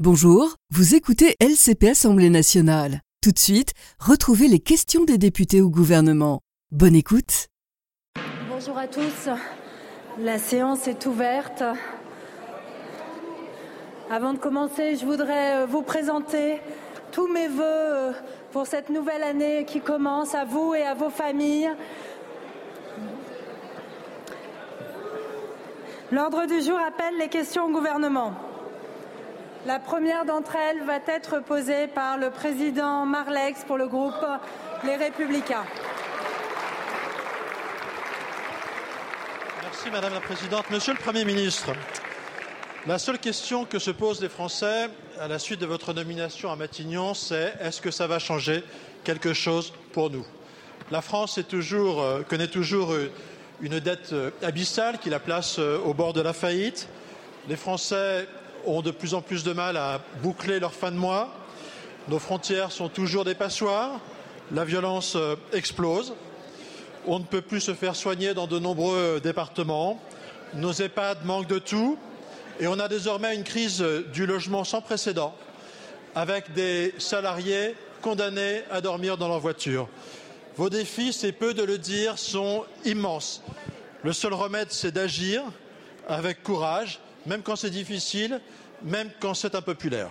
Bonjour, vous écoutez LCP Assemblée nationale. Tout de suite, retrouvez les questions des députés au gouvernement. Bonne écoute. Bonjour à tous. La séance est ouverte. Avant de commencer, je voudrais euh, vous présenter tous mes voeux euh, pour cette nouvelle année qui commence à vous et à vos familles. L'ordre du jour appelle les questions au gouvernement. La première d'entre elles va être posée par le président Marlex pour le groupe Les Républicains. Merci Madame la Présidente. Monsieur le Premier ministre, la seule question que se posent les Français à la suite de votre nomination à Matignon, c'est est-ce que ça va changer quelque chose pour nous? La France euh, connaît toujours euh, une dette euh, abyssale qui la place au bord de la faillite. Les Français ont de plus en plus de mal à boucler leur fin de mois. Nos frontières sont toujours des passoires. La violence euh, explose. On ne peut plus se faire soigner dans de nombreux départements. Nos EHPAD manquent de tout. Et on a désormais une crise du logement sans précédent, avec des salariés condamnés à dormir dans leur voiture. Vos défis, c'est peu de le dire, sont immenses. Le seul remède, c'est d'agir avec courage même quand c'est difficile, même quand c'est impopulaire.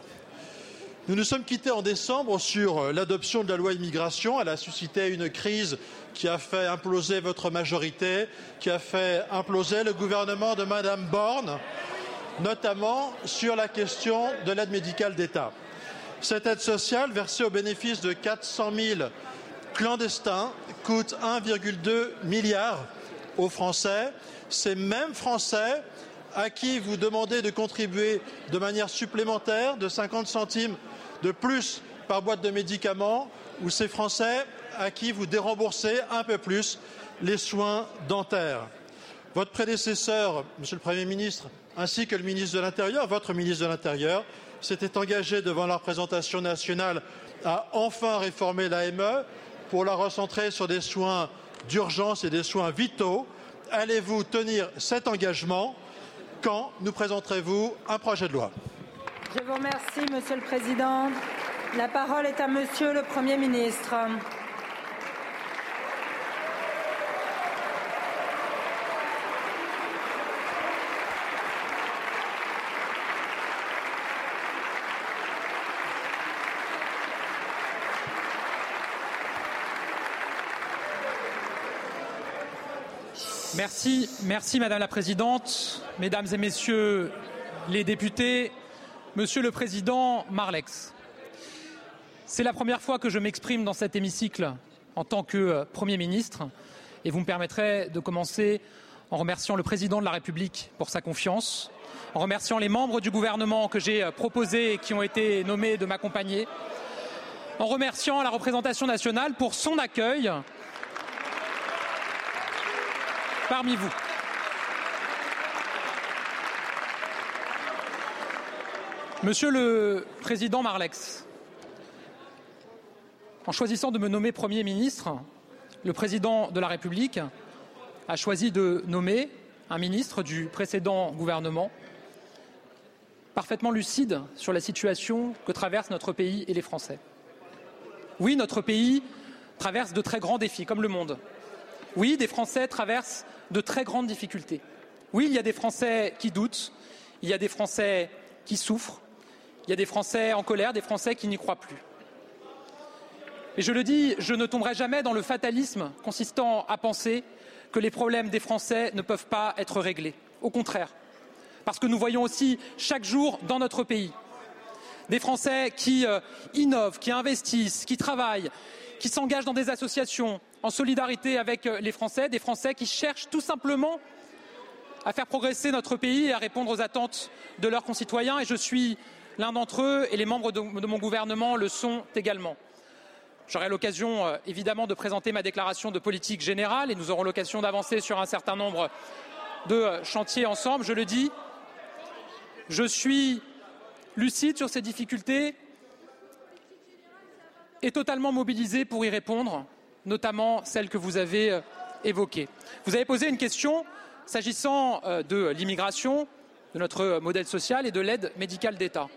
Nous nous sommes quittés en décembre sur l'adoption de la loi immigration. Elle a suscité une crise qui a fait imploser votre majorité, qui a fait imploser le gouvernement de Madame Borne, notamment sur la question de l'aide médicale d'État. Cette aide sociale, versée au bénéfice de 400 000 clandestins, coûte 1,2 milliard aux Français. Ces mêmes Français à qui vous demandez de contribuer de manière supplémentaire de 50 centimes de plus par boîte de médicaments ou ces Français à qui vous déremboursez un peu plus les soins dentaires. Votre prédécesseur, Monsieur le Premier ministre, ainsi que le ministre de l'Intérieur, votre ministre de l'Intérieur, s'était engagé devant la représentation nationale à enfin réformer l'AME pour la recentrer sur des soins d'urgence et des soins vitaux. Allez-vous tenir cet engagement quand nous présenterez-vous un projet de loi? Je vous remercie, Monsieur le Président. La parole est à Monsieur le Premier ministre. Merci, Madame la Présidente, Mesdames et Messieurs les députés, Monsieur le Président Marlex. C'est la première fois que je m'exprime dans cet hémicycle en tant que euh, Premier ministre et vous me permettrez de commencer en remerciant le Président de la République pour sa confiance, en remerciant les membres du gouvernement que j'ai euh, proposés et qui ont été nommés de m'accompagner, en remerciant la représentation nationale pour son accueil parmi vous. Monsieur le Président Marlex, en choisissant de me nommer Premier ministre, le Président de la République a choisi de nommer un ministre du précédent gouvernement parfaitement lucide sur la situation que traverse notre pays et les Français. Oui, notre pays traverse de très grands défis, comme le monde. Oui, des Français traversent de très grandes difficultés. Oui, il y a des Français qui doutent, il y a des Français qui souffrent, il y a des Français en colère, des Français qui n'y croient plus. Et je le dis, je ne tomberai jamais dans le fatalisme consistant à penser que les problèmes des Français ne peuvent pas être réglés. Au contraire, parce que nous voyons aussi chaque jour dans notre pays des Français qui euh, innovent, qui investissent, qui travaillent, qui s'engagent dans des associations, en solidarité avec euh, les Français, des Français qui cherchent tout simplement à faire progresser notre pays et à répondre aux attentes de leurs concitoyens. Et je suis l'un d'entre eux et les membres de, mon gouvernement le sont également. J'aurai l'occasion euh, évidemment de présenter ma déclaration de politique générale et nous aurons l'occasion d'avancer sur un certain nombre de euh, chantiers ensemble. Je le dis, je suis lucide sur ces difficultés et totalement mobilisé pour y répondre notamment celle que vous avez euh, évoquée. Vous avez posé une question s'agissant euh, de l'immigration, de notre modèle social et de l'aide médicale d'État.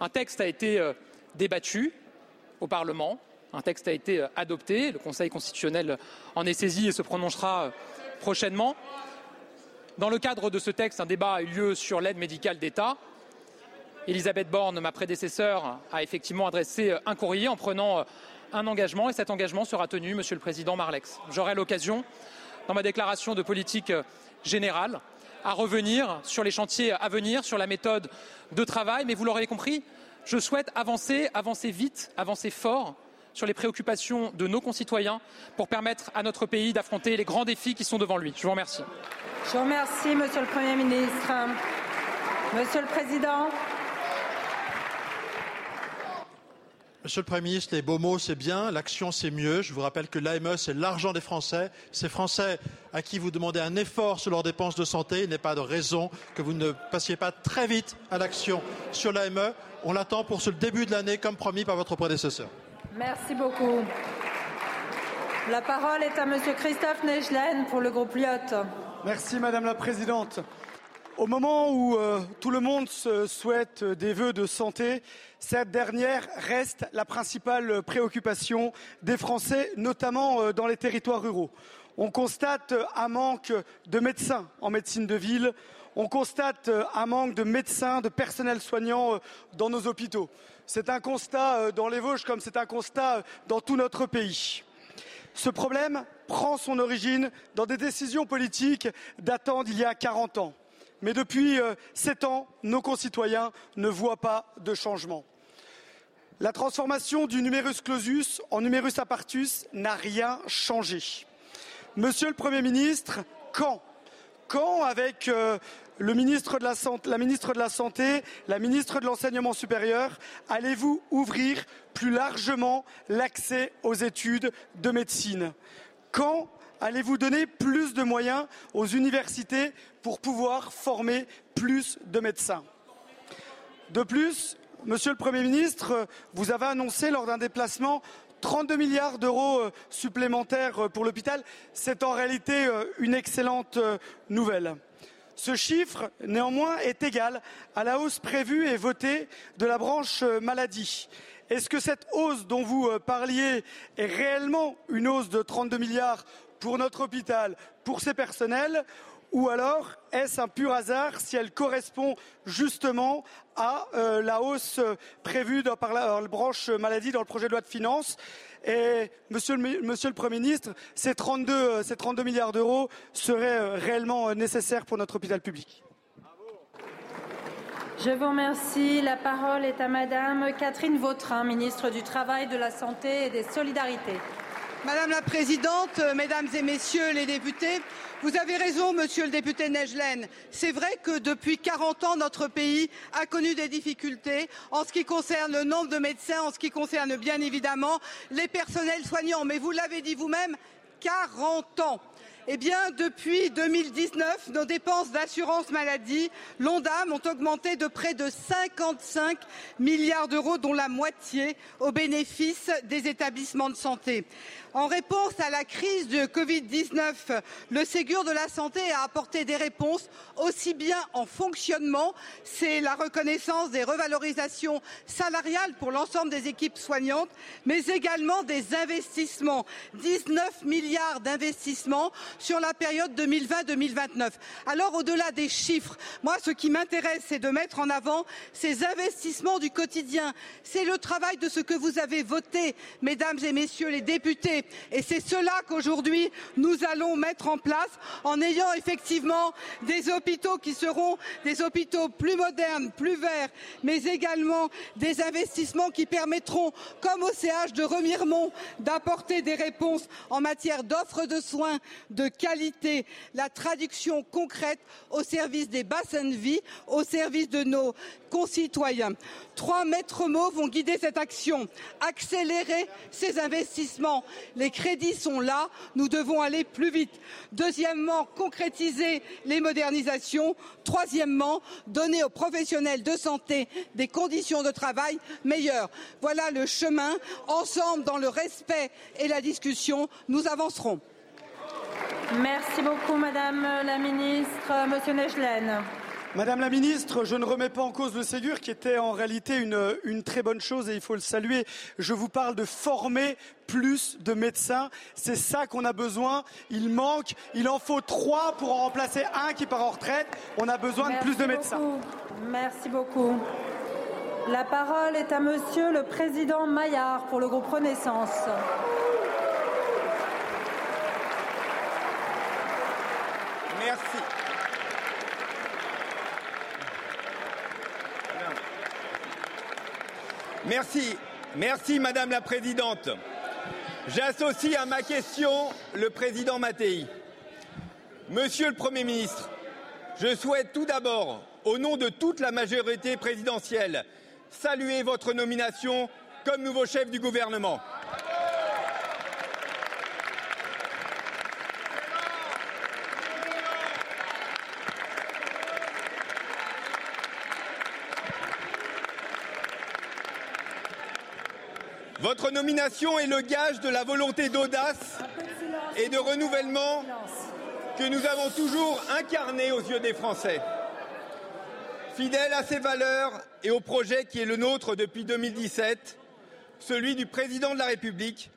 Un texte a été euh, débattu au Parlement, un texte a été adopté, le Conseil constitutionnel en est saisi et se prononcera prochainement. Dans le cadre de ce texte, un débat a eu lieu sur l'aide médicale d'État. Elisabeth Borne, ma prédécesseur, a effectivement adressé un courrier en prenant un engagement et cet engagement sera tenu, Monsieur le Président Marlex. J'aurai l'occasion, dans ma déclaration de politique générale, à revenir sur les chantiers à venir, sur la méthode de travail, mais vous l'aurez compris, je souhaite avancer, avancer vite, avancer fort sur les préoccupations de nos concitoyens pour permettre à notre pays d'affronter les grands défis qui sont devant lui. Je vous remercie. Je vous remercie, Monsieur le Premier ministre. Monsieur le Président. Monsieur le Premier ministre, les beaux mots, c'est bien, l'action, c'est mieux. Je vous rappelle que l'AME, c'est l'argent des Français. Ces Français à qui vous demandez un effort sur leurs dépenses de santé, il n'est pas de raison que vous ne passiez pas très vite à l'action sur l'AME. On l'attend pour ce début de l'année, comme promis par votre prédécesseur. Merci beaucoup. La parole est à Monsieur Christophe Nechlen pour le groupe Lyot. Merci Madame la Présidente. Au moment où euh, tout le monde se souhaite des vœux de santé, cette dernière reste la principale préoccupation des Français, notamment euh, dans les territoires ruraux. On constate un manque de médecins en médecine de ville, on constate un manque de médecins, de personnel soignant euh, dans nos hôpitaux. C'est un constat dans les Vosges comme c'est un constat dans tout notre pays. Ce problème prend son origine dans des décisions politiques datant d'il y a 40 ans. Mais depuis euh, sept ans, nos concitoyens ne voient pas de changement. La transformation du numerus clausus en numerus apartus n'a rien changé. Monsieur le Premier ministre, quand? Quand, avec euh, le ministre de la, la ministre de la Santé, la ministre de l'Enseignement supérieur, allez-vous ouvrir plus largement l'accès aux études de médecine? Quand allez-vous donner plus de moyens aux universités pour pouvoir former plus de médecins? De plus, Monsieur le Premier ministre, vous avez annoncé lors d'un déplacement 32 milliards d'euros euh, supplémentaires euh, pour l'hôpital. C'est en réalité euh, une excellente nouvelle. Ce chiffre, néanmoins, est égal à la hausse prévue et votée de la branche maladie. Est-ce que cette hausse dont vous parliez est réellement une hausse de 32 milliards pour notre hôpital, pour ses personnels, ou alors est-ce un pur hasard si elle correspond justement à euh, la hausse prévue par la, branche maladie dans le projet de loi de finances? Et monsieur le, Premier ministre, ces 32, ces 32 milliards d'euros seraient euh, réellement nécessaires pour notre hôpital public? Je vous remercie. La parole est à Madame Catherine Vautrin, ministre du Travail, de la Santé et des Solidarités. Madame la Présidente, euh, Mesdames et Messieurs les députés, vous avez raison, Monsieur le député Nejlen. C'est vrai que depuis 40 ans, notre pays a connu des difficultés en ce qui concerne le nombre de médecins, en ce qui concerne bien évidemment les personnels soignants. Mais vous l'avez dit vous-même, 40 ans. Eh bien, depuis 2019, nos dépenses d'assurance maladie, l'ONDAM, ont augmenté de près de 55 milliards d'euros, dont la moitié au bénéfice des établissements de santé. En réponse à la crise de Covid-19, le Ségur de la santé a apporté des réponses aussi bien en fonctionnement, c'est la reconnaissance des revalorisations salariales pour l'ensemble des équipes soignantes, mais également des investissements. 19 milliards d'investissements sur la période 2020-2029. Alors au-delà des chiffres, moi ce qui m'intéresse c'est de mettre en avant ces investissements du quotidien. C'est le travail de ce que vous avez voté, mesdames et messieurs les députés et c'est cela qu'aujourd'hui nous allons mettre en place en ayant effectivement des hôpitaux qui seront des hôpitaux plus modernes, plus verts, mais également des investissements qui permettront, comme au CH de Remiremont, d'apporter des réponses en matière d'offres de soins de qualité, la traduction concrète au service des bassins de vie, au service de nos concitoyens. Trois maîtres mots vont guider cette action. Accélérer ces investissements. Les crédits sont là. Nous devons aller plus vite. Deuxièmement, concrétiser les modernisations. Troisièmement, donner aux professionnels de santé des conditions de travail meilleures. Voilà le chemin. Ensemble, dans le respect et la discussion, nous avancerons. Merci beaucoup, Madame la Ministre. Monsieur Nejlen. Madame la ministre, je ne remets pas en cause le Ségur qui était en réalité une, une, très bonne chose et il faut le saluer. Je vous parle de former plus de médecins. C'est ça qu'on a besoin. Il manque, il en faut trois pour en remplacer un qui part en retraite. On a besoin Merci de plus de beaucoup. médecins. Merci beaucoup. La parole est à monsieur le président Maillard pour le groupe Renaissance. Merci. Merci. Madame la Présidente. J'associe à ma question le président Mattei. Monsieur le Premier ministre, je souhaite tout d'abord, au nom de toute la majorité présidentielle, saluer votre nomination comme nouveau chef du gouvernement. Votre nomination est le gage de la volonté d'audace et de renouvellement que nous avons toujours incarné aux yeux des Français. Fidèle à ses valeurs et au projet qui est le nôtre depuis 2017, celui du président de la République,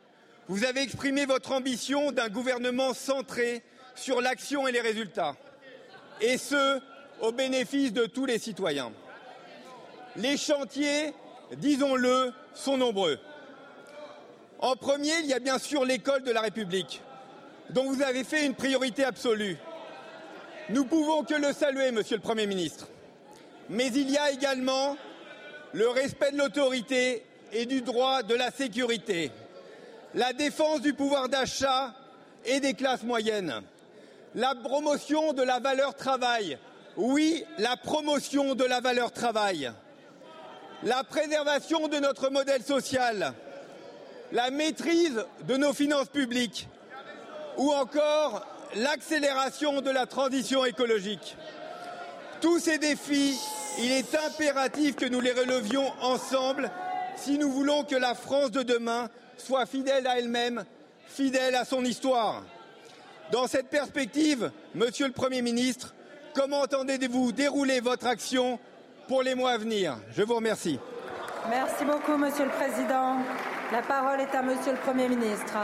vous avez exprimé votre ambition d'un gouvernement centré sur l'action et les résultats, et ce, au bénéfice de tous les citoyens. Les chantiers, disons-le, sont nombreux. En premier, il y a bien sûr l'école de la République, dont vous avez fait une priorité absolue. Nous pouvons que le saluer, Monsieur le Premier ministre. Mais il y a également le respect de l'autorité et du droit de la sécurité, la défense du pouvoir d'achat et des classes moyennes, la promotion de la valeur travail, oui, la promotion de la valeur travail, la préservation de notre modèle social, la maîtrise de nos finances publiques ou encore l'accélération de la transition écologique. Tous ces défis, il est impératif que nous les relevions ensemble si nous voulons que la France de demain soit fidèle à elle-même, fidèle à son histoire. Dans cette perspective, Monsieur le Premier ministre, comment entendez-vous dérouler votre action pour les mois à venir? Je vous remercie. Merci beaucoup, Monsieur le Président. La parole est à Monsieur le Premier ministre.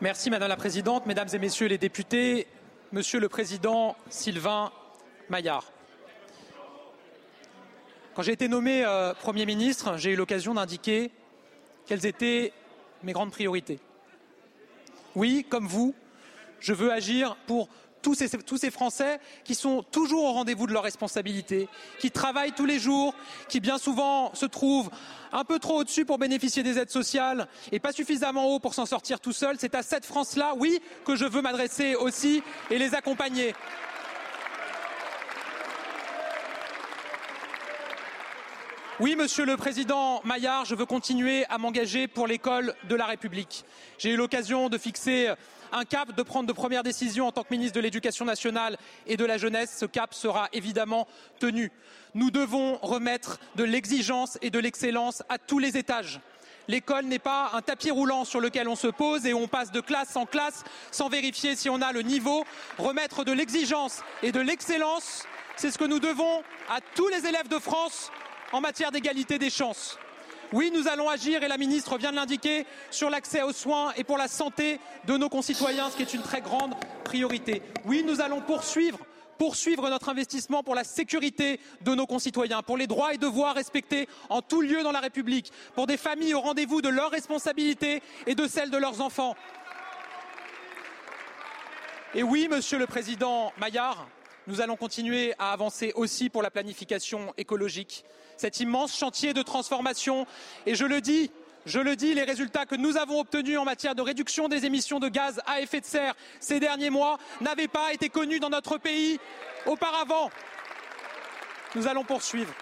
Merci Madame la Présidente, Mesdames et Messieurs les députés, Monsieur le Président Sylvain Maillard. Quand j'ai été nommé euh, Premier ministre, j'ai eu l'occasion d'indiquer quelles étaient mes grandes priorités. Oui, comme vous, je veux agir pour tous ces, Français qui sont toujours au rendez-vous de leurs responsabilités, qui travaillent tous les jours, qui bien souvent se trouvent un peu trop au-dessus pour bénéficier des aides sociales et pas suffisamment haut pour s'en sortir tout seul. C'est à cette France-là, oui, que je veux m'adresser aussi et les accompagner. Oui, Monsieur le Président Maillard, je veux continuer à m'engager pour l'école de la République. J'ai eu l'occasion de fixer un cap, de prendre de premières décisions en tant que ministre de l'Éducation nationale et de la jeunesse. Ce cap sera évidemment tenu. Nous devons remettre de l'exigence et de l'excellence à tous les étages. L'école n'est pas un tapis roulant sur lequel on se pose et on passe de classe en classe sans vérifier si on a le niveau. Remettre de l'exigence et de l'excellence, c'est ce que nous devons à tous les élèves de France en matière d'égalité des chances. Oui, nous allons agir, et la ministre vient de l'indiquer, sur l'accès aux soins et pour la santé de nos concitoyens, ce qui est une très grande priorité. Oui, nous allons poursuivre poursuivre notre investissement pour la sécurité de nos concitoyens, pour les droits et devoirs respectés en tout lieu dans la République, pour des familles au rendez-vous de leurs responsabilités et de celles de leurs enfants. Et oui, Monsieur le Président Maillard, nous allons continuer à avancer aussi pour la planification écologique, cet immense chantier de transformation. Et je le dis, je le dis, les résultats que nous avons obtenus en matière de réduction des émissions de gaz à effet de serre ces derniers mois n'avaient pas été connus dans notre pays auparavant. Nous allons poursuivre.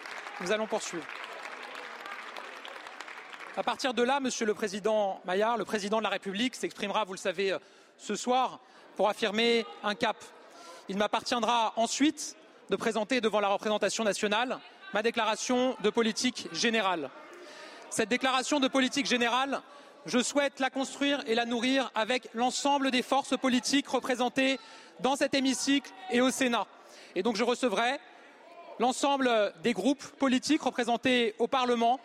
Nous allons poursuivre. À partir de là, Monsieur le Président Maillard, le Président de la République s'exprimera, vous le savez, ce soir pour affirmer un cap. Il m'appartiendra ensuite de présenter devant la représentation nationale ma déclaration de politique générale. Cette déclaration de politique générale je souhaite la construire et la nourrir avec l'ensemble des forces politiques représentées dans cet hémicycle et au Sénat. Et donc je recevrai l'ensemble des groupes politiques représentés au Parlement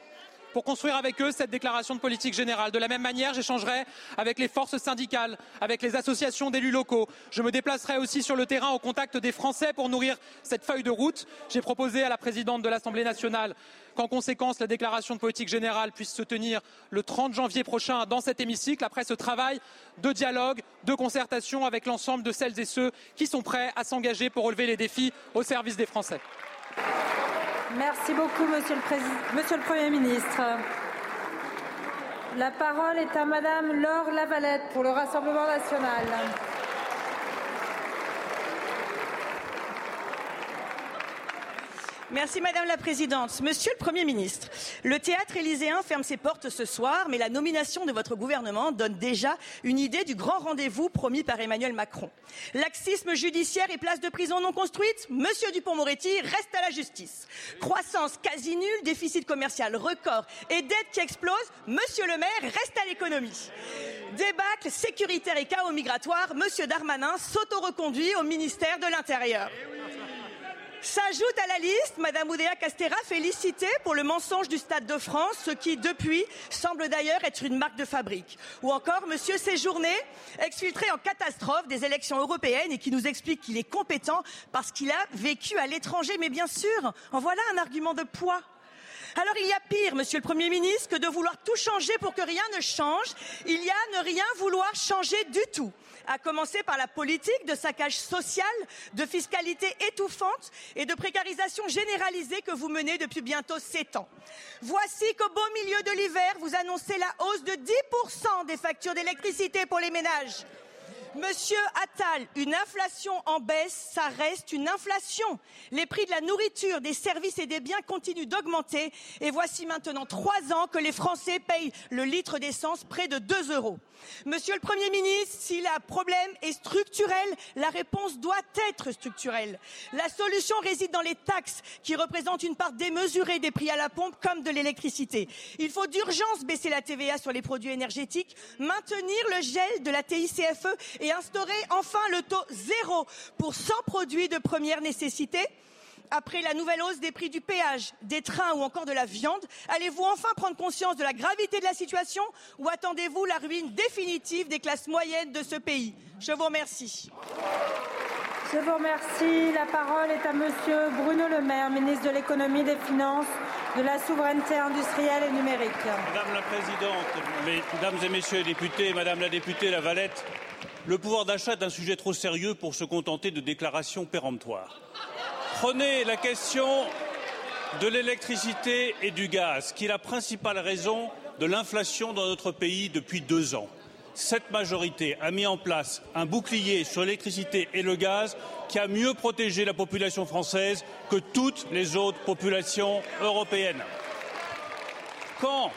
pour construire avec eux cette déclaration de politique générale. De la même manière, j'échangerai avec les forces syndicales, avec les associations d'élus locaux. Je me déplacerai aussi sur le terrain au contact des Français pour nourrir cette feuille de route. J'ai proposé à la présidente de l'Assemblée nationale qu'en conséquence, la déclaration de politique générale puisse se tenir le 30 janvier prochain dans cet hémicycle, après ce travail de dialogue, de concertation avec l'ensemble de celles et ceux qui sont prêts à s'engager pour relever les défis au service des Français. Merci beaucoup, monsieur le, Premier ministre. La parole est à Madame Laure Lavalette pour le Rassemblement national. Merci Madame la Présidente. Monsieur le Premier ministre, le théâtre élyséen ferme ses portes ce soir, mais la nomination de votre gouvernement donne déjà une idée du grand rendez-vous promis par Emmanuel Macron. Laxisme judiciaire et place de prison non construite, Monsieur Dupont-Moretti reste à la justice. Croissance quasi nulle, déficit commercial record et dette qui explose, Monsieur le maire reste à l'économie. Débâcle sécuritaire et chaos migratoire, Monsieur Darmanin s'auto-reconduit au ministère de l'Intérieur. S'ajoute à la liste Madame Oudéa Castera félicitée pour le mensonge du Stade de France, ce qui depuis semble d'ailleurs être une marque de fabrique. Ou encore Monsieur Séjourné, exfiltré en catastrophe des élections européennes et qui nous explique qu'il est compétent parce qu'il a vécu à l'étranger. Mais bien sûr, en voilà un argument de poids. Alors il y a pire, Monsieur le Premier ministre, que de vouloir tout changer pour que rien ne change. Il y a ne rien vouloir changer du tout à commencer par la politique de saccage social, de fiscalité étouffante et de précarisation généralisée que vous menez depuis bientôt sept ans. Voici qu'au beau milieu de l'hiver, vous annoncez la hausse de 10% des factures d'électricité pour les ménages. Monsieur Attal, une inflation en baisse, ça reste une inflation. Les prix de la nourriture, des services et des biens continuent d'augmenter et voici maintenant trois ans que les Français payent le litre d'essence près de 2 euros. Monsieur le Premier ministre, si le problème est structurel, la réponse doit être structurelle. La solution réside dans les taxes qui représentent une part démesurée des prix à la pompe comme de l'électricité. Il faut d'urgence baisser la TVA sur les produits énergétiques, maintenir le gel de la TICFE instaurer enfin le taux zéro pour 100 produits de première nécessité après la nouvelle hausse des prix du péage, des trains ou encore de la viande Allez-vous enfin prendre conscience de la gravité de la situation ou attendez-vous la ruine définitive des classes moyennes de ce pays? Je vous remercie. Je vous remercie. La parole est à Monsieur Bruno Le Maire, ministre de l'économie, des finances, de la souveraineté industrielle et numérique. Madame la Présidente, Mesdames et Messieurs les députés, Madame la députée Lavalette, le pouvoir d'achat est un sujet trop sérieux pour se contenter de déclarations péremptoires. Prenez la question de l'électricité et du gaz, qui est la principale raison de l'inflation dans notre pays depuis deux ans. Cette majorité a mis en place un bouclier sur l'électricité et le gaz qui a mieux protégé la population française que toutes les autres populations européennes. Quand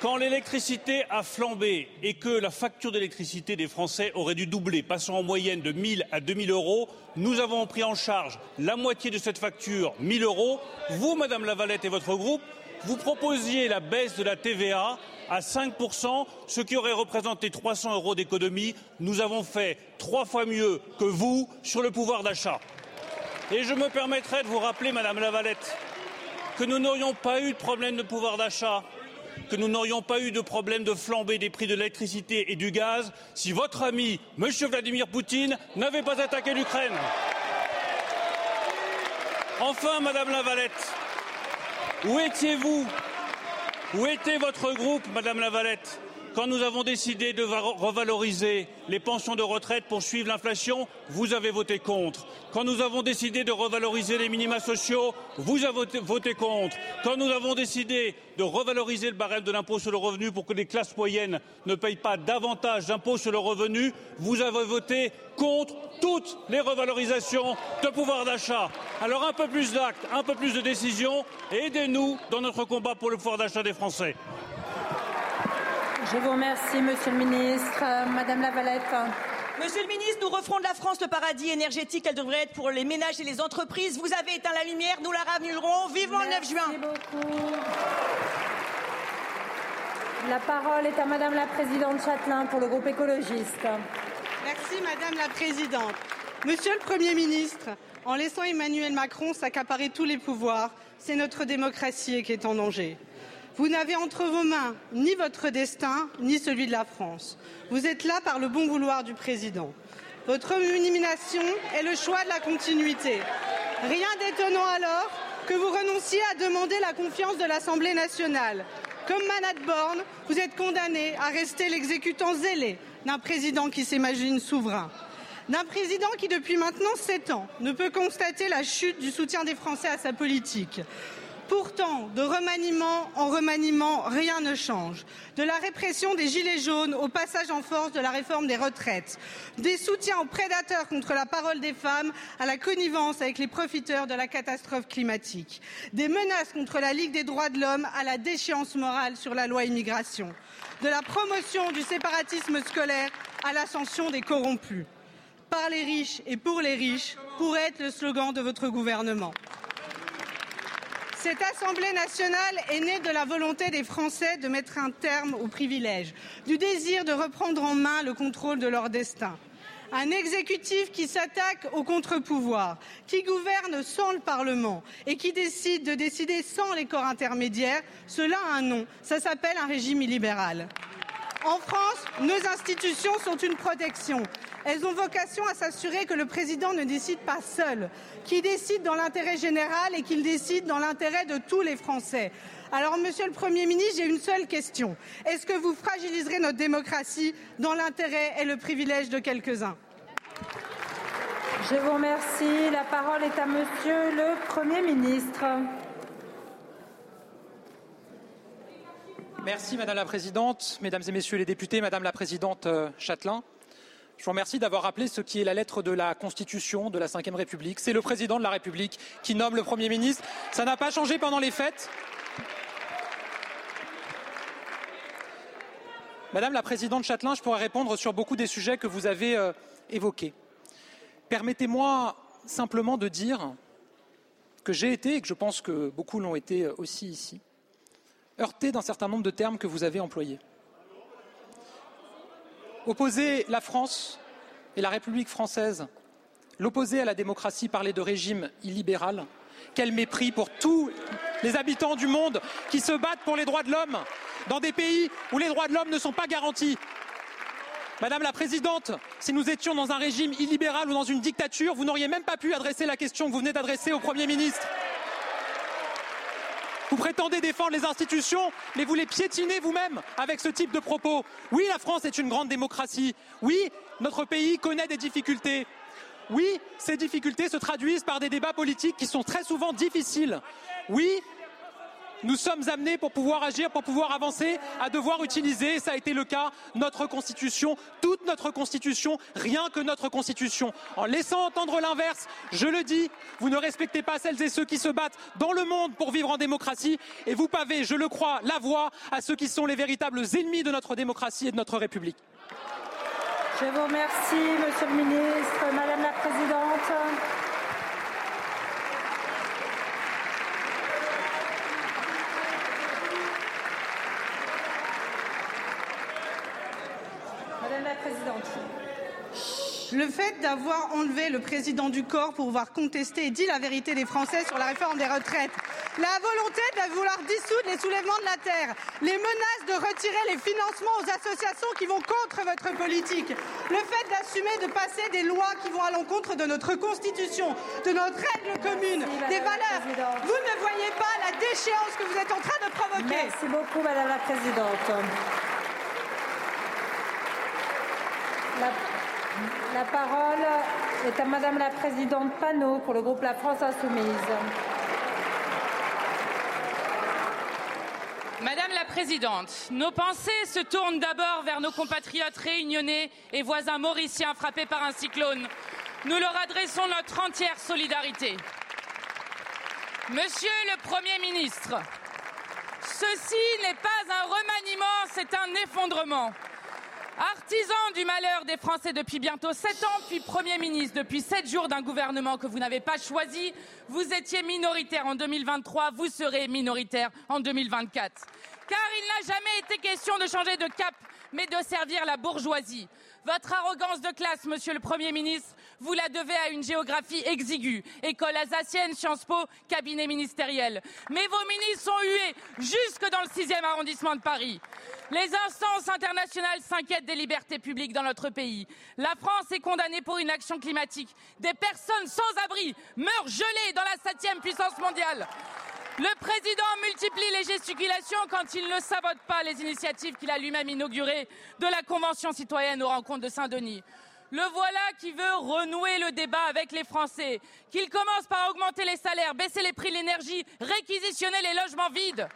quand l'électricité a flambé et que la facture d'électricité des Français aurait dû doubler, passant en moyenne de 1 000 à 2 000 euros, nous avons pris en charge la moitié de cette facture, 1 000 euros. Vous, Madame Lavalette et votre groupe, vous proposiez la baisse de la TVA à 5 ce qui aurait représenté 300 euros d'économie. Nous avons fait trois fois mieux que vous sur le pouvoir d'achat. Et je me permettrai de vous rappeler, Madame Lavalette, que nous n'aurions pas eu de problème de pouvoir d'achat que nous n'aurions pas eu de problème de flambée des prix de l'électricité et du gaz si votre ami, M. Vladimir Poutine, n'avait pas attaqué l'Ukraine. Enfin, Madame Lavalette, où étiez-vous? Où était votre groupe, Madame Lavalette? Quand nous avons décidé de revaloriser les pensions de retraite pour suivre l'inflation, vous avez voté contre. Quand nous avons décidé de revaloriser les minima sociaux, vous avez voté contre. Quand nous avons décidé de revaloriser le barème de l'impôt sur le revenu pour que les classes moyennes ne payent pas davantage d'impôts sur le revenu, vous avez voté contre toutes les revalorisations de pouvoir d'achat. Alors un peu plus d'actes, un peu plus de décisions aidez-nous dans notre combat pour le pouvoir d'achat des Français. Je vous remercie, Monsieur le Ministre. Madame Lavalette. Monsieur le ministre, nous referons de la France le paradis énergétique qu'elle devrait être pour les ménages et les entreprises. Vous avez éteint la lumière, nous la ramenerons. Vivement le 9 juin. Merci beaucoup. La parole est à Madame la Présidente Châtelain pour le groupe écologiste. Merci Madame la Présidente. Monsieur le Premier ministre, en laissant Emmanuel Macron s'accaparer tous les pouvoirs, c'est notre démocratie qui est en danger. Vous n'avez entre vos mains ni votre destin, ni celui de la France. Vous êtes là par le bon vouloir du président. Votre nomination est le choix de la continuité. Rien d'étonnant alors que vous renonciez à demander la confiance de l'Assemblée nationale. Comme Manad Born, vous êtes condamné à rester l'exécutant zélé d'un président qui s'imagine souverain. D'un président qui, depuis maintenant sept ans, ne peut constater la chute du soutien des Français à sa politique. Pourtant, de remaniement en remaniement, rien ne change. De la répression des Gilets jaunes au passage en force de la réforme des retraites, des soutiens aux prédateurs contre la parole des femmes, à la connivence avec les profiteurs de la catastrophe climatique, des menaces contre la Ligue des droits de l'homme à la déchéance morale sur la loi immigration, de la promotion du séparatisme scolaire à l'ascension des corrompus. Par les riches et pour les riches pourrait être le slogan de votre gouvernement. Cette Assemblée nationale est née de la volonté des Français de mettre un terme aux privilèges, du désir de reprendre en main le contrôle de leur destin. Un exécutif qui s'attaque au contre-pouvoir, qui gouverne sans le Parlement et qui décide de décider sans les corps intermédiaires, cela a un nom, ça s'appelle un régime illibéral. En France, nos institutions sont une protection. Elles ont vocation à s'assurer que le président ne décide pas seul, qu'il décide dans l'intérêt général et qu'il décide dans l'intérêt de tous les Français. Alors, Monsieur le Premier ministre, j'ai une seule question. Est-ce que vous fragiliserez notre démocratie dans l'intérêt et le privilège de quelques-uns? Je vous remercie. La parole est à Monsieur le Premier ministre. Merci Madame la Présidente, Mesdames et Messieurs les députés, Madame la Présidente euh, Châtelain. Je vous remercie d'avoir rappelé ce qui est la lettre de la Constitution de la Ve République. C'est le président de la République qui nomme le Premier ministre. Ça n'a pas changé pendant les fêtes. Madame la Présidente Châtelain, je pourrais répondre sur beaucoup des sujets que vous avez euh, évoqués. Permettez-moi simplement de dire que j'ai été, et que je pense que beaucoup l'ont été euh, aussi ici, heurté d'un certain nombre de termes que vous avez employés opposer la France et la République française, l'opposer à la démocratie, parler de régime illibéral, quel mépris pour tous les habitants du monde qui se battent pour les droits de l'homme dans des pays où les droits de l'homme ne sont pas garantis. Madame la Présidente, si nous étions dans un régime illibéral ou dans une dictature, vous n'auriez même pas pu adresser la question que vous venez d'adresser au Premier ministre. Vous prétendez défendre les institutions, mais vous les piétinez vous-même avec ce type de propos. Oui, la France est une grande démocratie. Oui, notre pays connaît des difficultés. Oui, ces difficultés se traduisent par des débats politiques qui sont très souvent difficiles. Oui, nous sommes amenés pour pouvoir agir, pour pouvoir avancer, à devoir utiliser, ça a été le cas, notre Constitution, toute notre Constitution, rien que notre Constitution. En laissant entendre l'inverse, je le dis, vous ne respectez pas celles et ceux qui se battent dans le monde pour vivre en démocratie et vous pavez, je le crois, la voie à ceux qui sont les véritables ennemis de notre démocratie et de notre République. Je vous remercie, Monsieur le Ministre, Madame la Présidente. Madame la Présidente. Le fait d'avoir enlevé le président du corps pour pouvoir contester et dire la vérité des Français sur la réforme des retraites, la volonté de vouloir dissoudre les soulèvements de la terre, les menaces de retirer les financements aux associations qui vont contre votre politique, le fait d'assumer de passer des lois qui vont à l'encontre de notre constitution, de notre règle commune, des valeurs. Vous ne voyez pas la déchéance que vous êtes en train de provoquer. Merci beaucoup, Madame la Présidente. La, la parole est à Madame la Présidente Panot pour le groupe La France Insoumise. Madame la Présidente, nos pensées se tournent d'abord vers nos compatriotes réunionnais et voisins mauriciens frappés par un cyclone. Nous leur adressons notre entière solidarité. Monsieur le Premier ministre, ceci n'est pas un remaniement, c'est un effondrement. Artisan du malheur des Français depuis bientôt sept ans, puis Premier ministre depuis sept jours d'un gouvernement que vous n'avez pas choisi, vous étiez minoritaire en 2023, vous serez minoritaire en 2024. car il n'a jamais été question de changer de cap, mais de servir la bourgeoisie. Votre arrogance de classe, monsieur le Premier ministre, vous la devez à une géographie exiguë. École alsacienne, Sciences Po, cabinet ministériel. Mais vos ministres sont hués jusque dans le 6e arrondissement de Paris. Les instances internationales s'inquiètent des libertés publiques dans notre pays. La France est condamnée pour une action climatique. Des personnes sans abri meurent gelées dans la septième puissance mondiale. Le président multiplie les gesticulations quand il ne sabote pas les initiatives qu'il a lui-même inaugurées de la Convention citoyenne aux rencontres de Saint-Denis. Le voilà qui veut renouer le débat avec les Français, qu'il commence par augmenter les salaires, baisser les prix de l'énergie, réquisitionner les logements vides.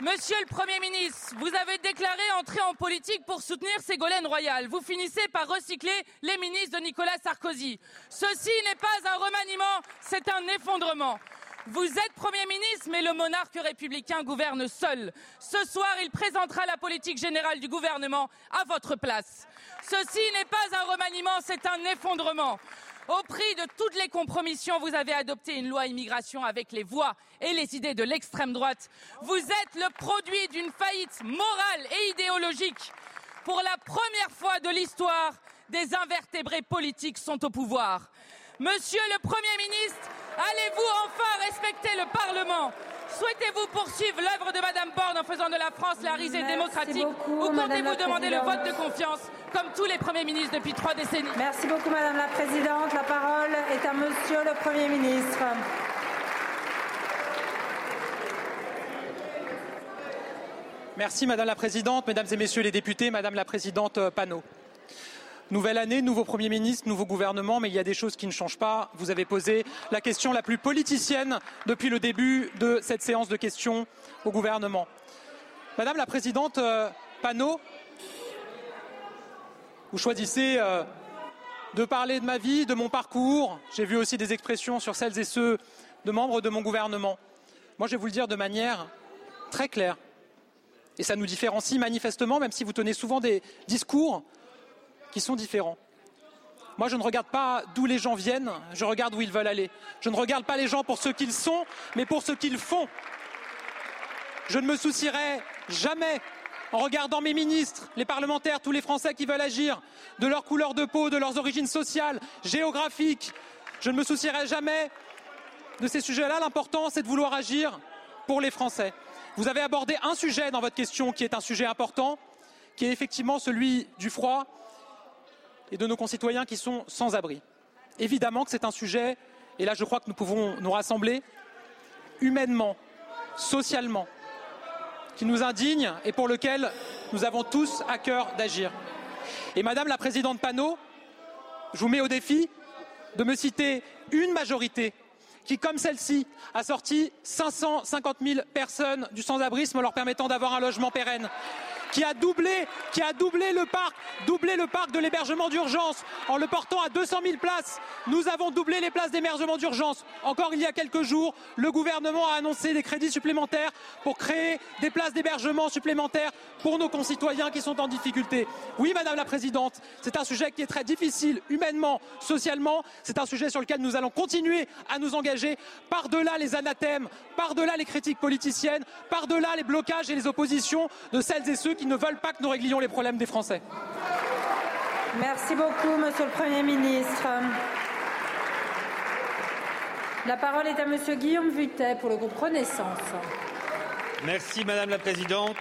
Monsieur le Premier ministre, vous avez déclaré entrer en politique pour soutenir Ségolène Royal. Vous finissez par recycler les ministres de Nicolas Sarkozy. Ceci n'est pas un remaniement, c'est un effondrement. Vous êtes Premier ministre, mais le monarque républicain gouverne seul. Ce soir, il présentera la politique générale du gouvernement à votre place. Ceci n'est pas un remaniement, c'est un effondrement. Au prix de toutes les compromissions, vous avez adopté une loi immigration avec les voix et les idées de l'extrême droite. Vous êtes le produit d'une faillite morale et idéologique. Pour la première fois de l'histoire, des invertébrés politiques sont au pouvoir. Monsieur le Premier ministre, allez-vous enfin respecter le Parlement? Souhaitez-vous poursuivre l'œuvre de Madame Borne en faisant de la France la risée démocratique? ou comptez-vous demander le vote de confiance comme tous les premiers ministres depuis trois décennies? Merci beaucoup Madame la Présidente. La parole est à Monsieur le Premier ministre. Merci Madame la Présidente, Mesdames et Messieurs les députés, Madame la Présidente Panot. Nouvelle année, nouveau Premier ministre, nouveau gouvernement, mais il y a des choses qui ne changent pas. Vous avez posé la question la plus politicienne depuis le début de cette séance de questions au gouvernement. Madame la Présidente euh, Panot, vous choisissez euh, de parler de ma vie, de mon parcours. J'ai vu aussi des expressions sur celles et ceux de membres de mon gouvernement. Moi, je vais vous le dire de manière très claire. Et ça nous différencie manifestement, même si vous tenez souvent des discours qui sont différents. Moi, je ne regarde pas d'où les gens viennent, je regarde où ils veulent aller. Je ne regarde pas les gens pour ce qu'ils sont, mais pour ce qu'ils font. Je ne me soucierai jamais, en regardant mes ministres, les parlementaires, tous les Français qui veulent agir, de leur couleur de peau, de leurs origines sociales, géographiques. Je ne me soucierai jamais de ces sujets-là. L'important, c'est de vouloir agir pour les Français. Vous avez abordé un sujet dans votre question qui est un sujet important, qui est effectivement celui du froid, et de nos concitoyens qui sont sans abri. Évidemment que c'est un sujet, et là je crois que nous pouvons nous rassembler, humainement, socialement, qui nous indigne et pour lequel nous avons tous à cœur d'agir. Et Madame la Présidente Panot, je vous mets au défi de me citer une majorité qui, comme celle-ci, a sorti 550 000 personnes du sans-abrisme en leur permettant d'avoir un logement pérenne qui a doublé, qui a doublé le parc, doublé le parc de l'hébergement d'urgence en le portant à 200 000 places. Nous avons doublé les places d'hébergement d'urgence. Encore il y a quelques jours, le gouvernement a annoncé des crédits supplémentaires pour créer des places d'hébergement supplémentaires pour nos concitoyens qui sont en difficulté. Oui, Madame la Présidente, c'est un sujet qui est très difficile humainement, socialement. C'est un sujet sur lequel nous allons continuer à nous engager par-delà les anathèmes, par-delà les critiques politiciennes, par-delà les blocages et les oppositions de celles et ceux qui ne veulent pas que nous réglions les problèmes des Français. Merci beaucoup, Monsieur le Premier ministre. La parole est à Monsieur Guillaume Vuittet pour le groupe Renaissance. Merci Madame la Présidente.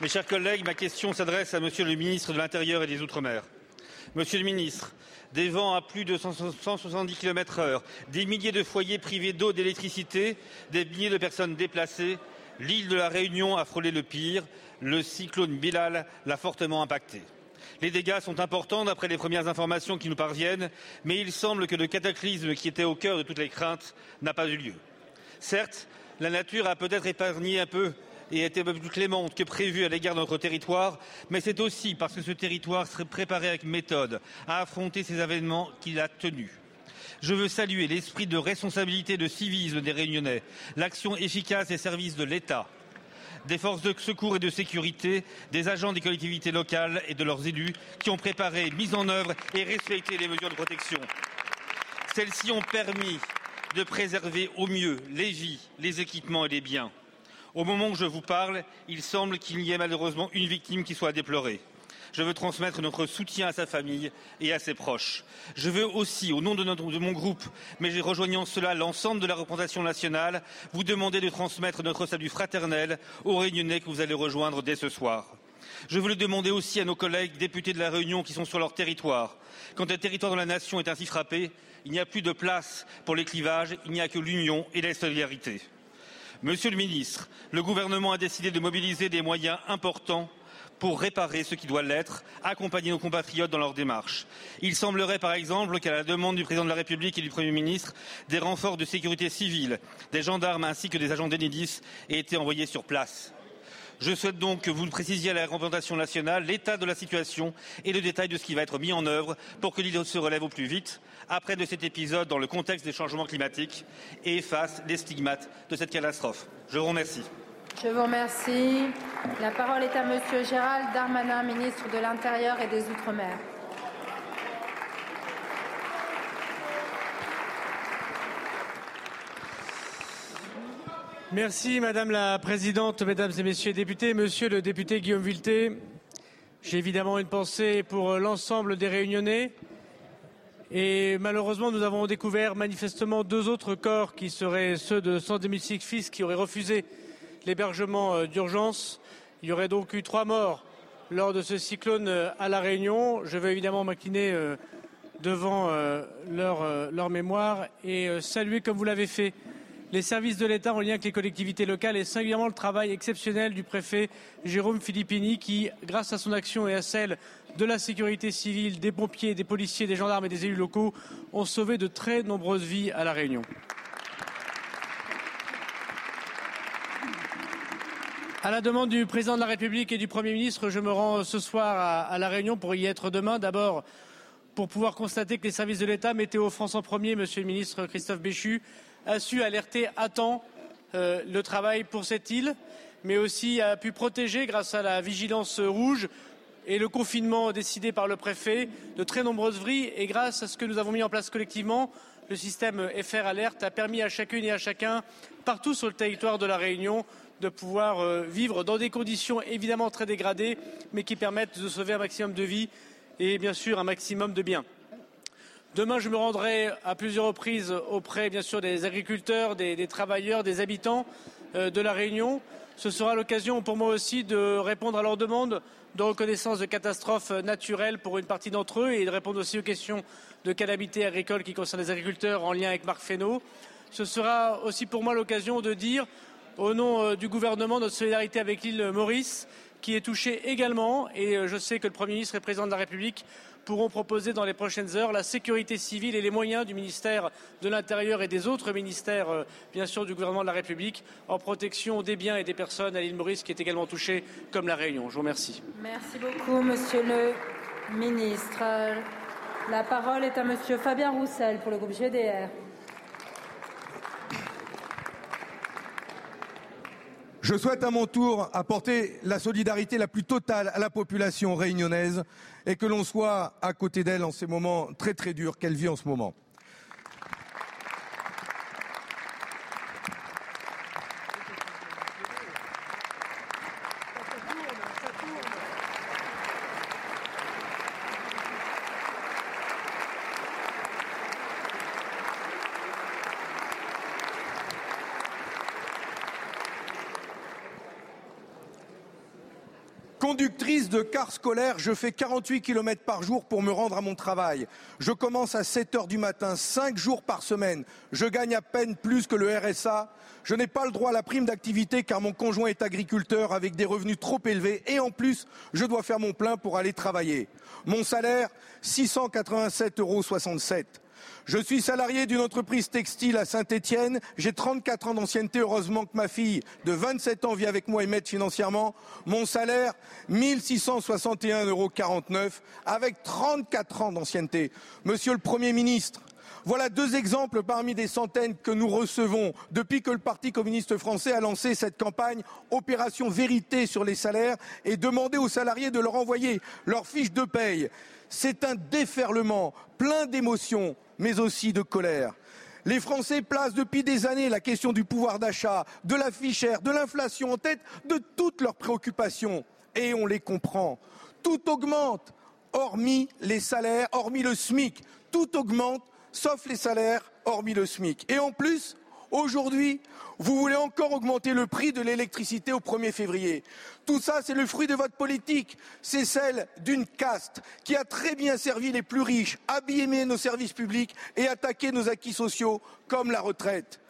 Mes chers collègues, ma question s'adresse à Monsieur le ministre de l'Intérieur et des Outre-mer. Monsieur le ministre, des vents à plus de 170 km heure, des milliers de foyers privés d'eau et d'électricité, des milliers de personnes déplacées, l'île de la Réunion a frôlé le pire, le cyclone Bilal l'a fortement impacté. Les dégâts sont importants d'après les premières informations qui nous parviennent, mais il semble que le cataclysme qui était au cœur de toutes les craintes n'a pas eu lieu. Certes, la nature a peut-être épargné un peu et été plus clémente que prévu à l'égard de notre territoire, mais c'est aussi parce que ce territoire serait préparé avec méthode à affronter ces événements qu'il a tenu. Je veux saluer l'esprit de responsabilité de civisme des Réunionnais, l'action efficace des services de l'État, des forces de secours et de sécurité, des agents des collectivités locales et de leurs élus qui ont préparé, mis en œuvre et respecté les mesures de protection. Celles-ci ont permis de préserver au mieux les vies, les équipements et les biens. Au moment où je vous parle, il semble qu'il y ait malheureusement une victime qui soit à déplorer. Je veux transmettre notre soutien à sa famille et à ses proches. Je veux aussi, au nom de, mon groupe, mais rejoignant cela l'ensemble de la représentation nationale, vous demander de transmettre notre salut fraternel aux Réunionnais que vous allez rejoindre dès ce soir. Je veux le demander aussi à nos collègues députés de la Réunion qui sont sur leur territoire. Quand un territoire de la nation est ainsi frappé, il n'y a plus de place pour les clivages, il n'y a que l'union et la solidarité. Monsieur le ministre, le gouvernement a décidé de mobiliser des moyens importants pour réparer ce qui doit l'être, accompagner nos compatriotes dans leur démarche. Il semblerait par exemple qu'à la demande du président de la République et du Premier ministre, des renforts de sécurité civile, des gendarmes ainsi que des agents d'Enedis aient été envoyés sur place. Je souhaite donc que vous précisiez à la représentation nationale l'état de la situation et le détail de ce qui va être mis en œuvre pour que l'île se relève au plus vite après cet épisode dans le contexte des changements climatiques et efface les stigmates de cette catastrophe. Je vous remercie. Je vous remercie. La parole est à Monsieur Gérald Darmanin, ministre de l'Intérieur et des Outre-mer. Merci Madame la Présidente, Mesdames et Messieurs les députés. Monsieur le député Guillaume Vulté, j'ai évidemment une pensée pour l'ensemble des Réunionnais. Et malheureusement, nous avons découvert manifestement deux autres corps qui seraient ceux de 126 fils qui auraient refusé l'hébergement euh, d'urgence. Il y aurait donc eu trois morts lors de ce cyclone euh, à La Réunion. Je veux évidemment m'incliner euh, devant leur, leur mémoire et saluer, comme vous l'avez fait, les services de l'État en lien avec les collectivités locales et singulièrement le travail exceptionnel du préfet Jérôme Filippini qui, grâce à son action et à celle de la sécurité civile, des pompiers, des policiers, des gendarmes et des élus locaux, ont sauvé de très nombreuses vies à La Réunion. À la demande du président de la République et du Premier ministre, je me rends ce soir à, La Réunion pour y être demain. D'abord, pour pouvoir constater que les services de l'État, Météo France en premier, Monsieur le ministre Christophe Béchu, a su alerter à temps euh, le travail pour cette île, mais aussi a pu protéger, grâce à la vigilance rouge et le confinement décidé par le préfet, de très nombreuses vrilles. Et grâce à ce que nous avons mis en place collectivement, le système FR Alerte a permis à chacune et à chacun, partout sur le territoire de la Réunion, de pouvoir euh, vivre dans des conditions évidemment très dégradées, mais qui permettent de sauver un maximum de vies et bien sûr un maximum de biens. Demain, je me rendrai à plusieurs reprises auprès, bien sûr, des agriculteurs, des, travailleurs, des habitants euh, de la Réunion. Ce sera l'occasion pour moi aussi de répondre à leurs demandes de reconnaissance de catastrophes naturelles pour une partie d'entre eux et de répondre aussi aux questions de calamité agricole qui concernent les agriculteurs en lien avec Marc Fesneau. Ce sera aussi pour moi l'occasion de dire, au nom euh, du gouvernement, notre solidarité avec l'île Maurice, qui est touchée également, et euh, je sais que le Premier ministre et le Président de la République pourront proposer dans les prochaines heures la sécurité civile et les moyens du ministère de l'Intérieur et des autres ministères, euh, bien sûr, du gouvernement de la République en protection des biens et des personnes à l'île Maurice qui est également touchée comme la Réunion. Je vous remercie. Merci beaucoup, Monsieur le ministre. La parole est à Monsieur Fabien Roussel pour le groupe GDR. Je souhaite à mon tour apporter la solidarité la plus totale à la population réunionnaise et que l'on soit à côté d'elle en ces moments très très durs qu'elle vit en ce moment. Scolaire, je fais 48 km par jour pour me rendre à mon travail. Je commence à 7 heures du matin, 5 jours par semaine. Je gagne à peine plus que le RSA. Je n'ai pas le droit à la prime d'activité car mon conjoint est agriculteur avec des revenus trop élevés et en plus, je dois faire mon plein pour aller travailler. Mon salaire, 687,67 euros. Je suis salarié d'une entreprise textile à Saint-Étienne. J'ai 34 ans d'ancienneté. Heureusement que ma fille de 27 ans vit avec moi et m'aide financièrement. Mon salaire, 1661,49 euros avec 34 ans d'ancienneté. Monsieur le Premier ministre, voilà deux exemples parmi des centaines que nous recevons depuis que le Parti communiste français a lancé cette campagne Opération Vérité sur les salaires et demandé aux salariés de leur envoyer leurs fiches de paye. C'est un déferlement plein d'émotions, mais aussi de colère. Les Français placent depuis des années la question du pouvoir d'achat, de la fichère, de l'inflation en tête de toutes leurs préoccupations. Et on les comprend. Tout augmente, hormis les salaires, hormis le SMIC. Tout augmente, sauf les salaires, hormis le SMIC. Et en plus, Aujourd'hui, vous voulez encore augmenter le prix de l'électricité au 1er février. Tout ça, c'est le fruit de votre politique. C'est celle d'une caste qui a très bien servi les plus riches, abîmé nos services publics et attaqué nos acquis sociaux comme la retraite.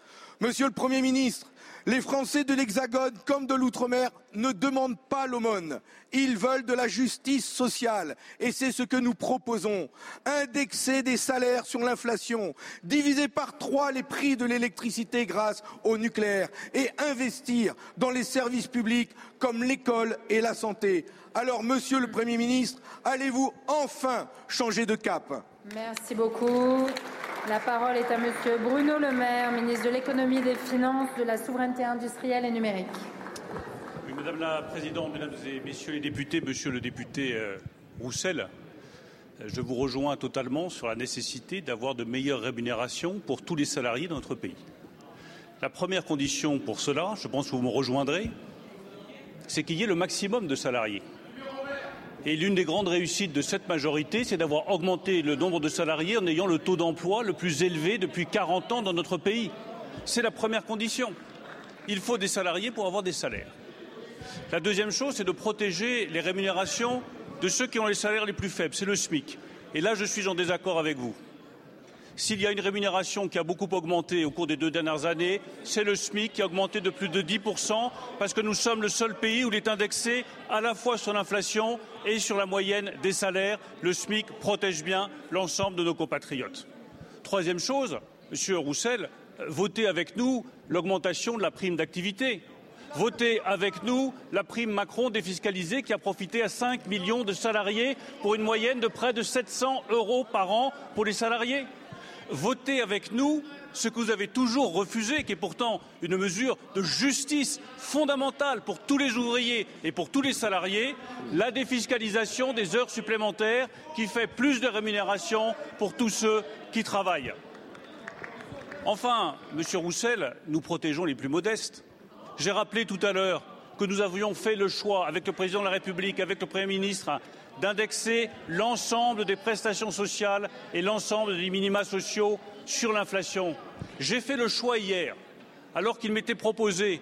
Monsieur le Premier ministre, les Français de l'Hexagone comme de l'Outre-mer ne demandent pas l'aumône. Ils veulent de la justice sociale. Et c'est ce que nous proposons. Indexer des salaires sur l'inflation, diviser par trois les prix de l'électricité grâce au nucléaire et investir dans les services publics comme l'école et la santé. Alors, Monsieur le Premier ministre, allez-vous enfin changer de cap? Merci beaucoup. La parole est à Monsieur Bruno Le Maire, ministre de l'économie, des finances, de la souveraineté industrielle et numérique. Madame la Présidente, Mesdames et Messieurs les députés, Monsieur le député euh, Roussel, euh, je vous rejoins totalement sur la nécessité d'avoir de meilleures rémunérations pour tous les salariés de notre pays. La première condition pour cela, je pense que vous me rejoindrez, c'est qu'il y ait le maximum de salariés. Et l'une des grandes réussites de cette majorité, c'est d'avoir augmenté le nombre de salariés en ayant le taux d'emploi le plus élevé depuis 40 ans dans notre pays. C'est la première condition. Il faut des salariés pour avoir des salaires. La deuxième chose, c'est de protéger les rémunérations de ceux qui ont les salaires les plus faibles. C'est le SMIC. Et là, je suis en désaccord avec vous. S'il y a une rémunération qui a beaucoup augmenté au cours des deux dernières années, c'est le SMIC qui a augmenté de plus de 10%, parce que nous sommes le seul pays où il est indexé à la fois sur l'inflation et sur la moyenne des salaires. Le SMIC protège bien l'ensemble de nos compatriotes. Troisième chose, Monsieur Roussel, votez avec nous l'augmentation de la prime d'activité. Votez avec nous la prime Macron défiscalisée qui a profité à 5 millions de salariés pour une moyenne de près de 700 euros par an pour les salariés votez avec nous ce que vous avez toujours refusé, qui est pourtant une mesure de justice fondamentale pour tous les ouvriers et pour tous les salariés, la défiscalisation des heures supplémentaires qui fait plus de rémunération pour tous ceux qui travaillent. Enfin, Monsieur Roussel, nous protégeons les plus modestes. J'ai rappelé tout à l'heure que nous avions fait le choix, avec le président de la République, avec le Premier ministre, d'indexer l'ensemble des prestations sociales et l'ensemble des minima sociaux sur l'inflation. J'ai fait le choix hier, alors qu'il m'était proposé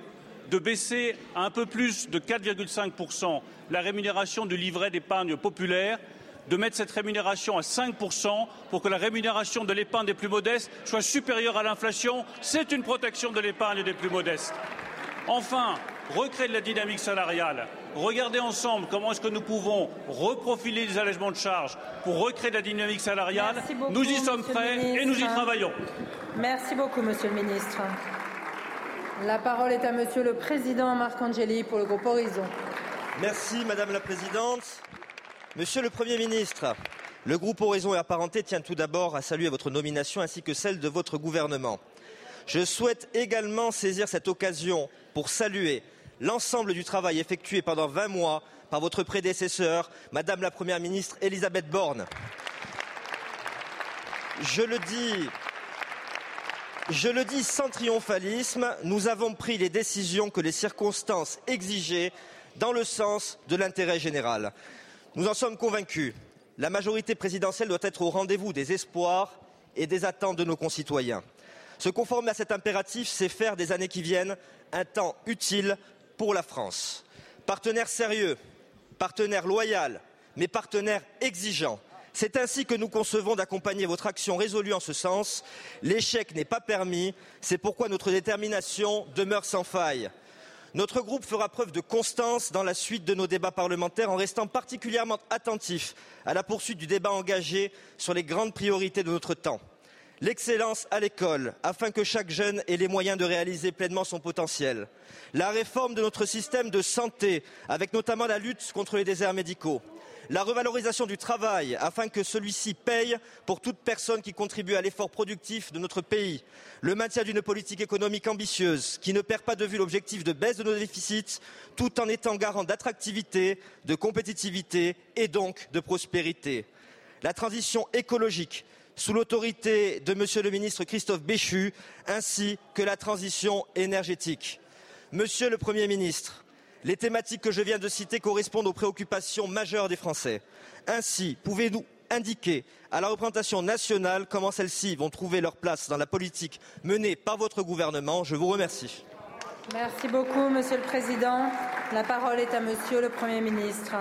de baisser à un peu plus de 4,5% la rémunération du livret d'épargne populaire, de mettre cette rémunération à 5% pour que la rémunération de l'épargne des plus modestes soit supérieure à l'inflation. C'est une protection de l'épargne des plus modestes. Enfin, recréer de la dynamique salariale. Regardez ensemble comment est-ce que nous pouvons reprofiler les allègements de charges pour recréer de la dynamique salariale. nous y sommes prêts et nous y travaillons. Merci beaucoup, Monsieur le Ministre. La parole est à Monsieur le Président Marc Angeli pour le groupe Horizon. Merci, Madame la Présidente. Monsieur le Premier ministre, le groupe Horizon et Apparenté tient tout d'abord à saluer votre nomination ainsi que celle de votre gouvernement. Je souhaite également saisir cette occasion pour saluer l'ensemble du travail effectué pendant 20 mois par votre prédécesseur, Madame la Première ministre Elisabeth Borne. Je le dis, je le dis sans triomphalisme, nous avons pris les décisions que les circonstances exigeaient dans le sens de l'intérêt général. Nous en sommes convaincus. La majorité présidentielle doit être au rendez-vous des espoirs et des attentes de nos concitoyens. Se conformer à cet impératif, c'est faire des années qui viennent un temps utile pour la France. Partenaire sérieux, partenaire loyal, mais partenaire exigeant. C'est ainsi que nous concevons d'accompagner votre action résolue en ce sens. L'échec n'est pas permis, c'est pourquoi notre détermination demeure sans faille. Notre groupe fera preuve de constance dans la suite de nos débats parlementaires en restant particulièrement attentif à la poursuite du débat engagé sur les grandes priorités de notre temps l'excellence à l'école afin que chaque jeune ait les moyens de réaliser pleinement son potentiel, la réforme de notre système de santé avec notamment la lutte contre les déserts médicaux, la revalorisation du travail afin que celui-ci paye pour toute personne qui contribue à l'effort productif de notre pays, le maintien d'une politique économique ambitieuse qui ne perd pas de vue l'objectif de baisse de nos déficits tout en étant garant d'attractivité, de compétitivité et donc de prospérité. La transition écologique sous l'autorité de Monsieur le ministre Christophe Béchu, ainsi que la transition énergétique. Monsieur le Premier ministre, les thématiques que je viens de citer correspondent aux préoccupations majeures des Français. Ainsi, pouvez-vous indiquer à la représentation nationale comment celles-ci vont trouver leur place dans la politique menée par votre gouvernement? Je vous remercie. Merci beaucoup, Monsieur le Président. La parole est à Monsieur le Premier ministre.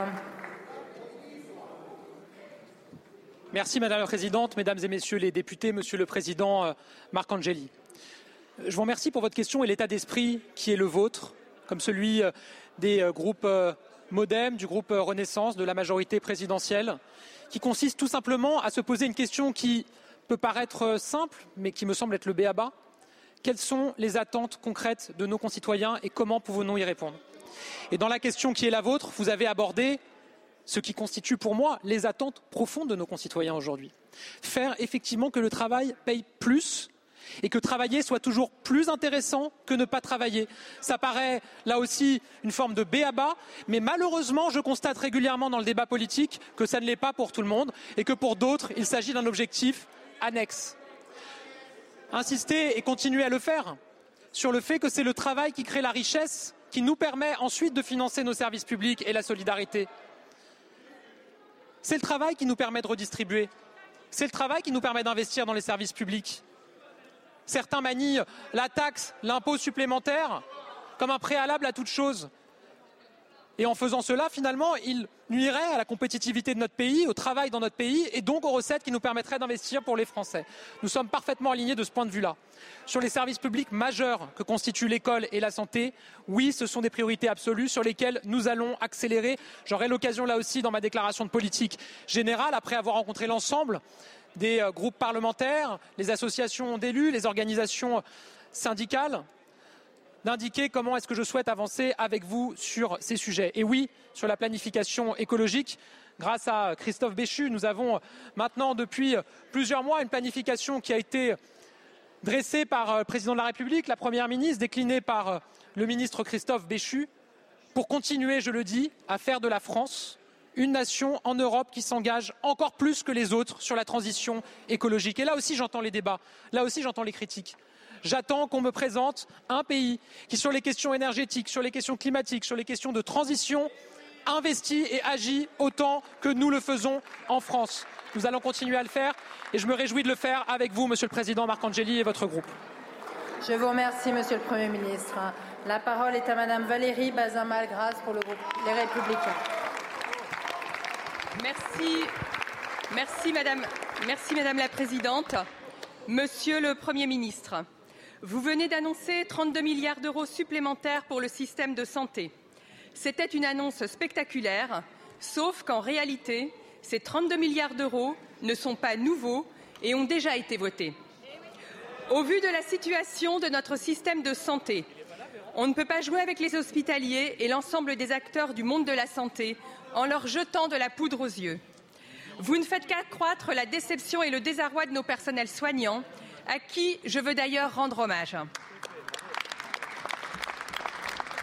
Merci Madame la Présidente, Mesdames et Messieurs les députés, Monsieur le Président euh, Marc Angeli. Je vous remercie pour votre question et l'état d'esprit qui est le vôtre, comme celui euh, des euh, groupes Modem, du groupe Renaissance, de la majorité présidentielle, qui consiste tout simplement à se poser une question qui peut paraître simple, mais qui me semble être le béaba. Quelles sont les attentes concrètes de nos concitoyens et comment pouvons-nous y répondre? Et dans la question qui est la vôtre, vous avez abordé ce qui constitue pour moi les attentes profondes de nos concitoyens aujourd'hui. Faire effectivement que le travail paye plus et que travailler soit toujours plus intéressant que ne pas travailler. Ça paraît là aussi une forme de béaba, mais malheureusement, je constate régulièrement dans le débat politique que ça ne l'est pas pour tout le monde et que pour d'autres, il s'agit d'un objectif annexe. Insister et continuer à le faire sur le fait que c'est le travail qui crée la richesse qui nous permet ensuite de financer nos services publics et la solidarité. C'est le travail qui nous permet de redistribuer. C'est le travail qui nous permet d'investir dans les services publics. Certains manient la taxe, l'impôt supplémentaire comme un préalable à toute chose. En faisant cela, finalement, il nuirait à la compétitivité de notre pays, au travail dans notre pays et donc aux recettes qui nous permettraient d'investir pour les Français. Nous sommes parfaitement alignés de ce point de vue-là. Sur les services publics majeurs que constituent l'école et la santé, oui, ce sont des priorités absolues sur lesquelles nous allons accélérer. J'aurai l'occasion là aussi dans ma déclaration de politique générale, après avoir rencontré l'ensemble des euh, groupes parlementaires, les associations d'élus, les organisations syndicales, d'indiquer comment est-ce que je souhaite avancer avec vous sur ces sujets. Et oui, sur la planification écologique, grâce à Christophe Béchu, nous avons maintenant depuis plusieurs mois une planification qui a été dressée par le président de la République, la première ministre, déclinée par le ministre Christophe Béchu, pour continuer, je le dis, à faire de la France une nation en Europe qui s'engage encore plus que les autres sur la transition écologique. Et là aussi, j'entends les débats, là aussi, j'entends les critiques. J'attends qu'on me présente un pays qui, sur les questions énergétiques, sur les questions climatiques, sur les questions de transition, investit et agit autant que nous le faisons en France. Nous allons continuer à le faire et je me réjouis de le faire avec vous, Monsieur le Président Marc Angeli et votre groupe. Je vous remercie, Monsieur le Premier ministre. La parole est à Madame Valérie Bazin-Malgras pour le groupe Les Républicains. Merci. Merci Madame. Merci Madame la Présidente. Monsieur le Premier ministre, vous venez d'annoncer 32 milliards d'euros supplémentaires pour le système de santé. C'était une annonce spectaculaire, sauf qu'en réalité, ces 32 milliards d'euros ne sont pas nouveaux et ont déjà été votés. Au vu de la situation de notre système de santé, on ne peut pas jouer avec les hospitaliers et l'ensemble des acteurs du monde de la santé en leur jetant de la poudre aux yeux. Vous ne faites qu'accroître la déception et le désarroi de nos personnels soignants à qui je veux d'ailleurs rendre hommage.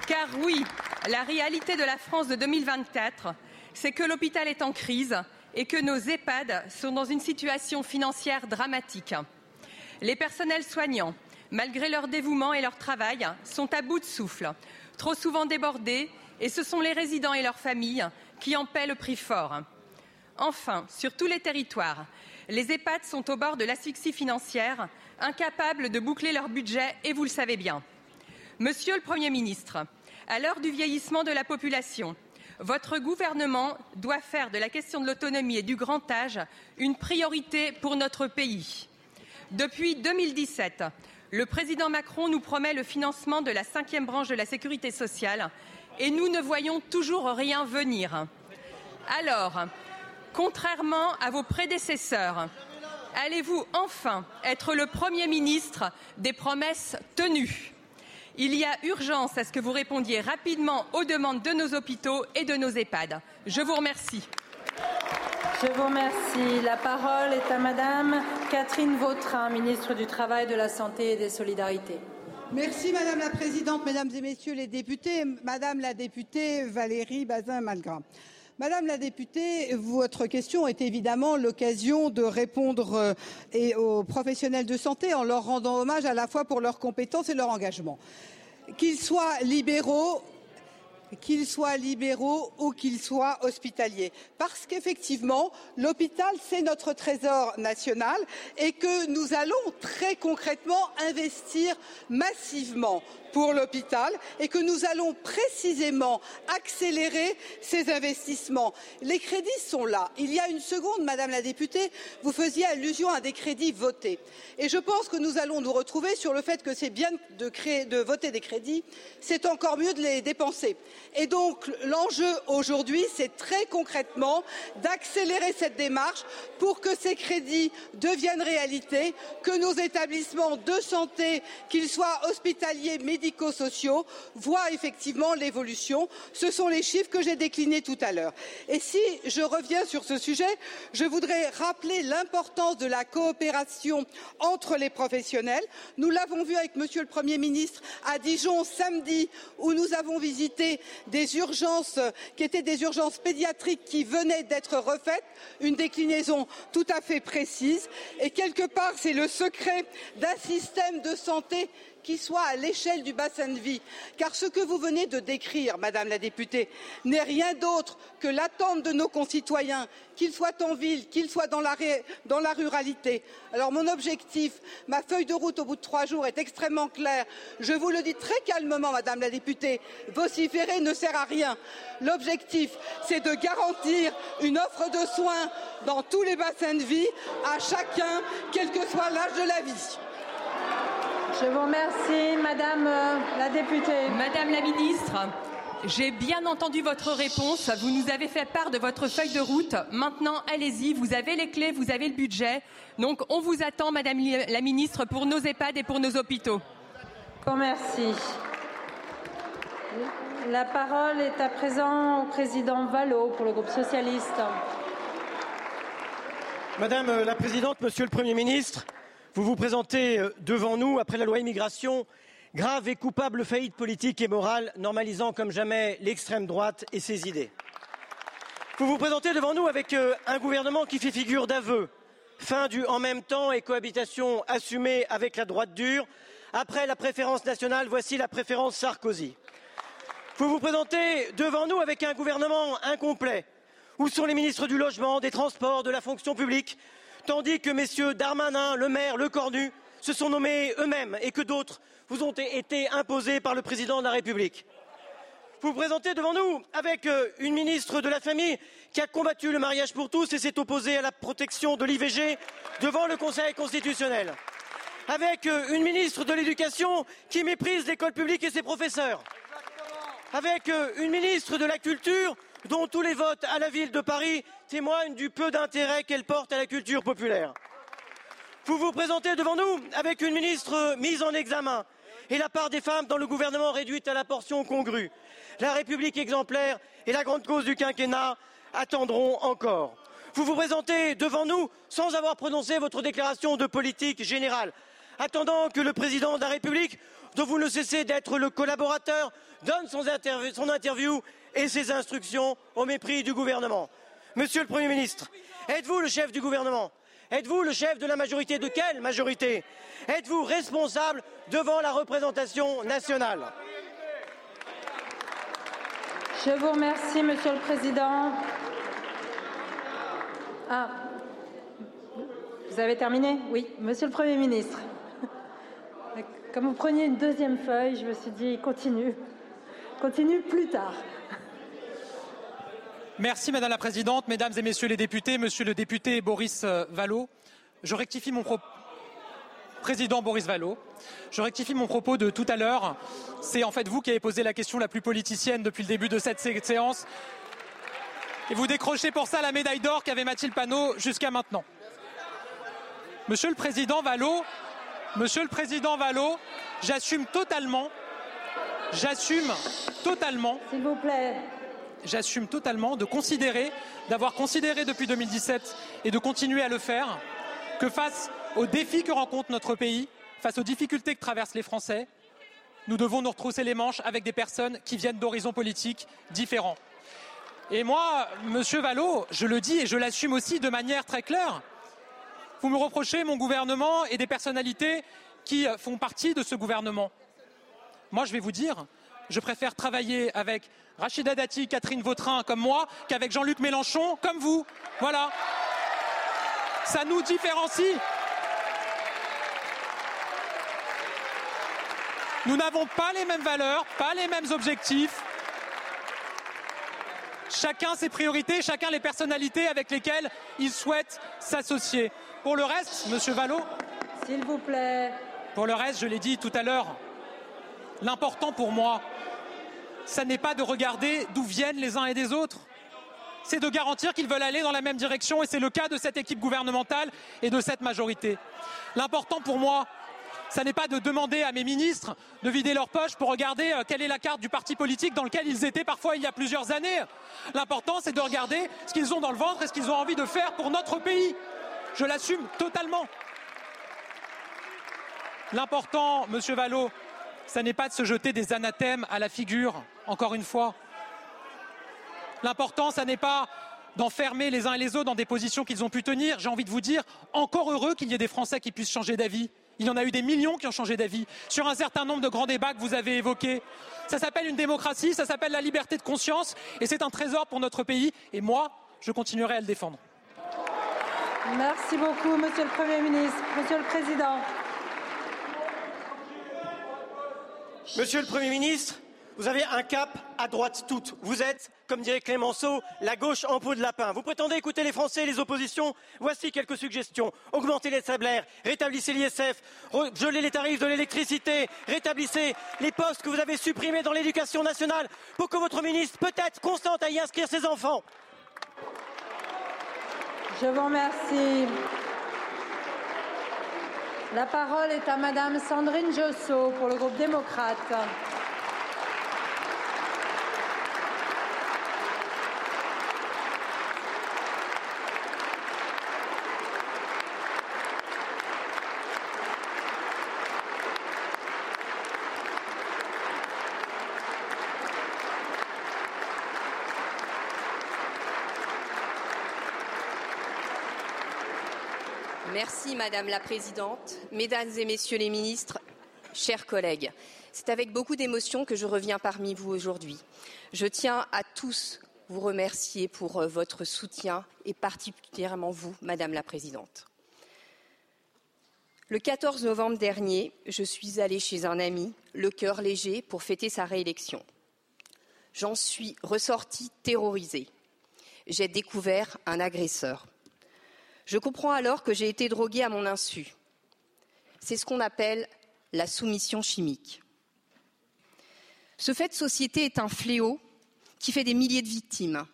Car oui, la réalité de la France de 2024, c'est que l'hôpital est en crise et que nos EHPAD sont dans une situation financière dramatique. Les personnels soignants, malgré leur dévouement et leur travail, sont à bout de souffle, trop souvent débordés, et ce sont les résidents et leurs familles qui en paient le prix fort. Enfin, sur tous les territoires, les EHPAD sont au bord de l'asphyxie financière, incapables de boucler leur budget, et vous le savez bien. Monsieur le Premier ministre, à l'heure du vieillissement de la population, votre gouvernement doit faire de la question de l'autonomie et du grand âge une priorité pour notre pays. Depuis 2017, le président Macron nous promet le financement de la cinquième branche de la sécurité sociale et nous ne voyons toujours rien venir. Alors, Contrairement à vos prédécesseurs, allez-vous enfin être le Premier ministre des promesses tenues? Il y a urgence à ce que vous répondiez rapidement aux demandes de nos hôpitaux et de nos EHPAD. Je vous remercie. Je vous remercie. La parole est à Madame Catherine Vautrin, ministre du Travail, de la Santé et des Solidarités. Merci Madame la Présidente, Mesdames et Messieurs les députés, Madame la députée Valérie Bazin-Malgras. Madame la députée, votre question est évidemment l'occasion de répondre euh, aux professionnels de santé en leur rendant hommage à la fois pour leurs compétences et leur engagement. Qu'ils soient libéraux qu'ils soient libéraux ou qu'ils soient hospitaliers. Parce qu'effectivement, l'hôpital, c'est notre trésor national et que nous allons très concrètement investir massivement pour l'hôpital et que nous allons précisément accélérer ces investissements. Les crédits sont là. Il y a une seconde, Madame la députée, vous faisiez allusion à des crédits votés. Et je pense que nous allons nous retrouver sur le fait que c'est bien de, voter des crédits, c'est encore mieux de les dépenser. Et donc l'enjeu aujourd'hui, c'est très concrètement d'accélérer cette démarche pour que ces crédits deviennent réalité, que nos établissements de santé, qu'ils soient hospitaliers, médicaux, médico-sociaux voient effectivement l'évolution. Ce sont les chiffres que j'ai déclinés tout à l'heure. Et si je reviens sur ce sujet, je voudrais rappeler l'importance de la coopération entre les professionnels. Nous l'avons vu avec Monsieur le Premier ministre à Dijon samedi, où nous avons visité des urgences qui étaient des urgences pédiatriques qui venaient d'être refaites, une déclinaison tout à fait précise. Et quelque part, c'est le secret d'un système de santé qui soit à l'échelle du bassin de vie. Car ce que vous venez de décrire, Madame la députée, n'est rien d'autre que l'attente de nos concitoyens, qu'ils soient en ville, qu'ils soient dans la, ruralité. Alors mon objectif, ma feuille de route au bout de trois jours est extrêmement claire. Je vous le dis très calmement, Madame la députée, vociférer ne sert à rien. L'objectif, c'est de garantir une offre de soins dans tous les bassins de vie à chacun, quel que soit l'âge de la vie. Je vous remercie, Madame euh, la députée. Madame la ministre, j'ai bien entendu votre réponse. Vous nous avez fait part de votre feuille de route. Maintenant, allez-y. Vous avez les clés, vous avez le budget. Donc, on vous attend, Madame la ministre, pour nos EHPAD et pour nos hôpitaux. Merci. La parole est à présent au président Vallot pour le groupe socialiste. Madame la Présidente, Monsieur le Premier ministre, vous vous présentez euh, devant nous après la loi immigration, grave et coupable faillite politique et morale, normalisant comme jamais l'extrême droite et ses idées. Vous vous présentez devant nous avec euh, un gouvernement qui fait figure d'aveu, fin du en même temps et cohabitation assumée avec la droite dure. Après la préférence nationale, voici la préférence Sarkozy. Vous vous présentez devant nous avec un gouvernement incomplet. Où sont les ministres du logement, des transports, de la fonction publique tandis que messieurs Darmanin, Le Maire, Le Cornu se sont nommés eux-mêmes et que d'autres vous ont été imposés par le président de la République. Vous vous présentez devant nous avec euh, une ministre de la Famille qui a combattu le mariage pour tous et s'est opposée à la protection de l'IVG devant le Conseil constitutionnel. Avec euh, une ministre de l'Éducation qui méprise l'école publique et ses professeurs. Avec euh, une ministre de la Culture dont tous les votes à la ville de Paris témoignent du peu d'intérêt qu'elle porte à la culture populaire. Vous vous présentez devant nous avec une ministre mise en examen et la part des femmes dans le gouvernement réduite à la portion congrue. La République exemplaire et la grande cause du quinquennat attendront encore. Vous vous présentez devant nous sans avoir prononcé votre déclaration de politique générale, attendant que le président de la République, dont vous ne cessez d'être le collaborateur, donne son, son interview et ses instructions au mépris du gouvernement. Monsieur le Premier ministre, êtes-vous le chef du gouvernement? Êtes-vous le chef de la majorité? De quelle majorité? Êtes-vous responsable devant la représentation nationale? Je vous remercie, Monsieur le Président. Ah, vous avez terminé? Oui, Monsieur le Premier ministre. Comme vous preniez une deuxième feuille, je me suis dit continue. Continue plus tard. Merci Madame la Présidente, Mesdames et Messieurs les députés, Monsieur le député Boris euh, Vallot, je rectifie mon propos. Président Boris Vallot, je rectifie mon propos de tout à l'heure. C'est en fait vous qui avez posé la question la plus politicienne depuis le début de cette séance. Et vous décrochez pour ça la médaille d'or qu'avait Mathilde Panot jusqu'à maintenant. Monsieur le Président Vallot, Monsieur le Président Vallot, j'assume totalement, j'assume totalement. S'il vous plaît j'assume totalement de considérer, d'avoir considéré depuis 2017 et de continuer à le faire, que face aux défis que rencontre notre pays, face aux difficultés que traversent les Français, nous devons nous retrousser les manches avec des personnes qui viennent d'horizons politiques différents. Et moi, Monsieur Vallot, je le dis et je l'assume aussi de manière très claire. Vous me reprochez mon gouvernement et des personnalités qui font partie de ce gouvernement. Moi, je vais vous dire, je préfère travailler avec Rachida Dati, Catherine Vautrin comme moi, qu'avec Jean-Luc Mélenchon comme vous. Voilà. Ça nous différencie. Nous n'avons pas les mêmes valeurs, pas les mêmes objectifs. Chacun ses priorités, chacun les personnalités avec lesquelles il souhaite s'associer. Pour le reste, Monsieur Vallot. S'il vous plaît. Pour le reste, je l'ai dit tout à l'heure, l'important pour moi, ça n'est pas de regarder d'où viennent les uns et des autres. C'est de garantir qu'ils veulent aller dans la même direction et c'est le cas de cette équipe gouvernementale et de cette majorité. L'important pour moi, ça n'est pas de demander à mes ministres de vider leur poche pour regarder euh, quelle est la carte du parti politique dans lequel ils étaient parfois il y a plusieurs années. L'important, c'est de regarder ce qu'ils ont dans le ventre et ce qu'ils ont envie de faire pour notre pays. Je l'assume totalement. L'important, Monsieur Vallot, ça n'est pas de se jeter des anathèmes à la figure, encore une fois. L'important, ça n'est pas d'enfermer les uns et les autres dans des positions qu'ils ont pu tenir. J'ai envie de vous dire, encore heureux qu'il y ait des Français qui puissent changer d'avis. Il y en a eu des millions qui ont changé d'avis sur un certain nombre de grands débats que vous avez évoqués. Ça s'appelle une démocratie, ça s'appelle la liberté de conscience et c'est un trésor pour notre pays. Et moi, je continuerai à le défendre. Merci beaucoup, Monsieur le Premier ministre. Monsieur le Président. Monsieur le Premier ministre, vous avez un cap à droite toute. Vous êtes, comme dirait Clémenceau, la gauche en peau de lapin. Vous prétendez écouter les Français et les oppositions Voici quelques suggestions. Augmentez les salaires, rétablissez l'ISF, gelez les tarifs de l'électricité, rétablissez les postes que vous avez supprimés dans l'éducation nationale pour que votre ministre, peut-être, consente à y inscrire ses enfants. Je vous remercie. La parole est à Madame Sandrine Josso pour le groupe démocrate. Merci Madame la Présidente, Mesdames et Messieurs les ministres, chers collègues. C'est avec beaucoup d'émotion que je reviens parmi vous aujourd'hui. Je tiens à tous vous remercier pour euh, votre soutien et particulièrement vous, Madame la Présidente. Le 14 novembre dernier, je suis allée chez un ami, le cœur léger, pour fêter sa réélection. J'en suis ressortie terrorisée. J'ai découvert un agresseur. Je comprends alors que j'ai été droguée à mon insu. C'est ce qu'on appelle la soumission chimique. Ce fait de société est un fléau qui fait des milliers de victimes,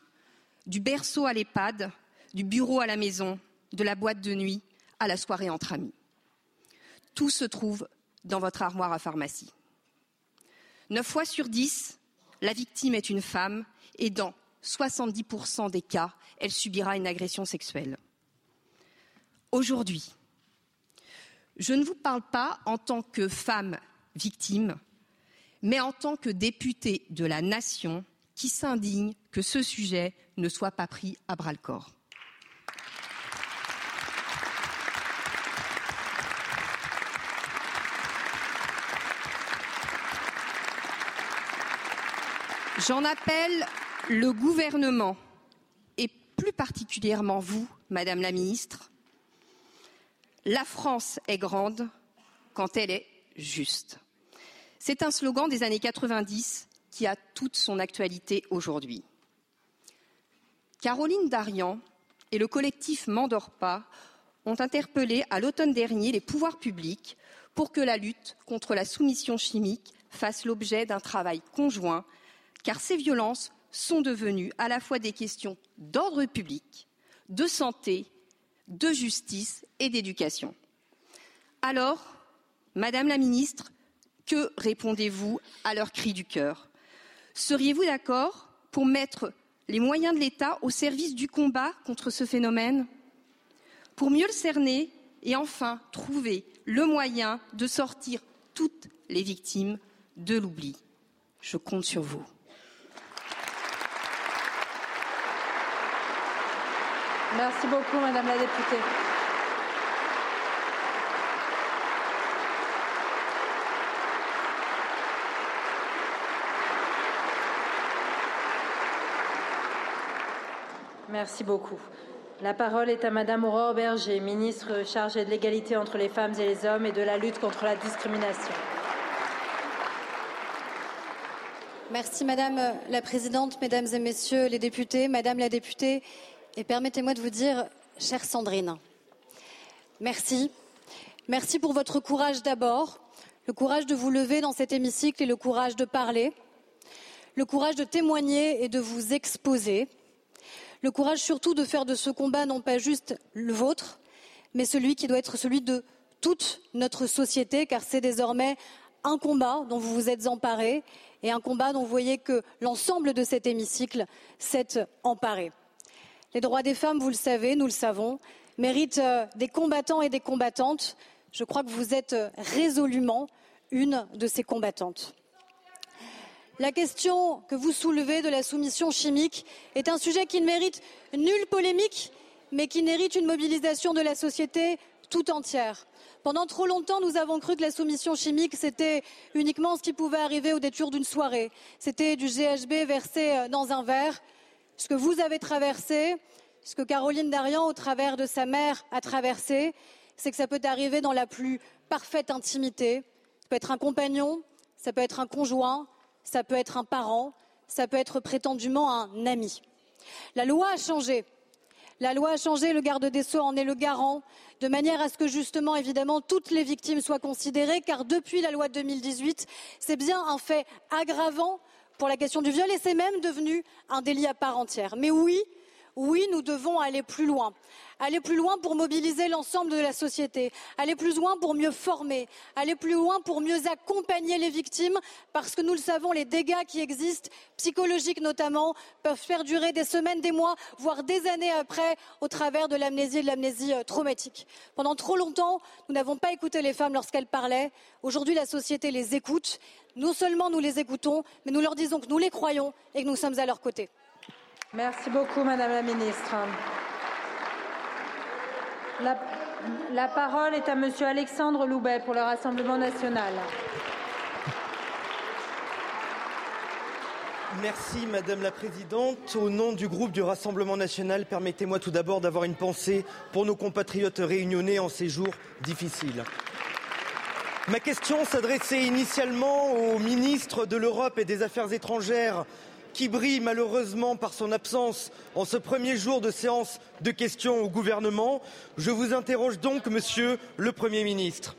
du berceau à l'EHPAD, du bureau à la maison, de la boîte de nuit à la soirée entre amis. Tout se trouve dans votre armoire à pharmacie. Neuf fois sur dix, la victime est une femme et dans 70% des cas, elle subira une agression sexuelle aujourd'hui. Je ne vous parle pas en tant que femme victime, mais en tant que députée de la nation qui s'indigne que ce sujet ne soit pas pris à bras le corps. J'en appelle le gouvernement et plus particulièrement vous, Madame la Ministre, la France est grande quand elle est juste. C'est un slogan des années 90 qui a toute son actualité aujourd'hui. Caroline Darian et le collectif M'endors pas ont interpellé à l'automne dernier les pouvoirs publics pour que la lutte contre la soumission chimique fasse l'objet d'un travail conjoint, car ces violences sont devenues à la fois des questions d'ordre public, de santé de justice et d'éducation. Alors, Madame la Ministre, que répondez-vous à leur cri du cœur? Seriez-vous d'accord pour mettre les moyens de l'État au service du combat contre ce phénomène? Pour mieux le cerner et enfin trouver le moyen de sortir toutes les victimes de l'oubli. Je compte sur vous. Merci beaucoup, Madame la députée. Merci beaucoup. La parole est à Madame Aurore Berger, ministre chargée de l'égalité entre les femmes et les hommes et de la lutte contre la discrimination. Merci Madame la Présidente, Mesdames et Messieurs les députés, Madame la députée, et permettez-moi de vous dire, chère Sandrine, merci. Merci pour votre courage d'abord, le courage de vous lever dans cet hémicycle et le courage de parler, le courage de témoigner et de vous exposer, le courage surtout de faire de ce combat non pas juste le vôtre, mais celui qui doit être celui de toute notre société, car c'est désormais un combat dont vous vous êtes emparé et un combat dont vous voyez que l'ensemble de cet hémicycle s'est emparé. Les droits des femmes, vous le savez, nous le savons, méritent euh, des combattants et des combattantes. Je crois que vous êtes euh, résolument une de ces combattantes. La question que vous soulevez de la soumission chimique est un sujet qui ne mérite nulle polémique, mais qui mérite une mobilisation de la société tout entière. Pendant trop longtemps, nous avons cru que la soumission chimique, c'était uniquement ce qui pouvait arriver au détour d'une soirée. C'était du GHB versé euh, dans un verre. Ce que vous avez traversé, ce que Caroline Darian, au travers de sa mère, a traversé, c'est que ça peut arriver dans la plus parfaite intimité. Ça peut être un compagnon, ça peut être un conjoint, ça peut être un parent, ça peut être prétendument un ami. La loi a changé. La loi a changé, le garde des Sceaux en est le garant, de manière à ce que justement, évidemment, toutes les victimes soient considérées, car depuis la loi de 2018, c'est bien un fait aggravant pour la question du viol et c'est même devenu un délit à part entière. Mais oui, oui, nous devons aller plus loin. Aller plus loin pour mobiliser l'ensemble de la société. Aller plus loin pour mieux former. Aller plus loin pour mieux accompagner les victimes. Parce que nous le savons, les dégâts qui existent, psychologiques notamment, peuvent perdurer des semaines, des mois, voire des années après, au travers de l'amnésie et de l'amnésie euh, traumatique. Pendant trop longtemps, nous n'avons pas écouté les femmes lorsqu'elles parlaient. Aujourd'hui, la société les écoute. Non seulement nous les écoutons, mais nous leur disons que nous les croyons et que nous sommes à leur côté. Merci beaucoup, Madame la Ministre. La, parole est à Monsieur Alexandre Loubet pour le Rassemblement national. Merci Madame la Présidente. Au nom du groupe du Rassemblement national, permettez-moi tout d'abord d'avoir une pensée pour nos compatriotes réunionnais en ces jours difficiles. Ma question s'adressait initialement au ministre de l'Europe et des Affaires étrangères, qui brille malheureusement par son absence en ce premier jour de séance de questions au gouvernement. Je vous interroge donc, Monsieur le Premier ministre.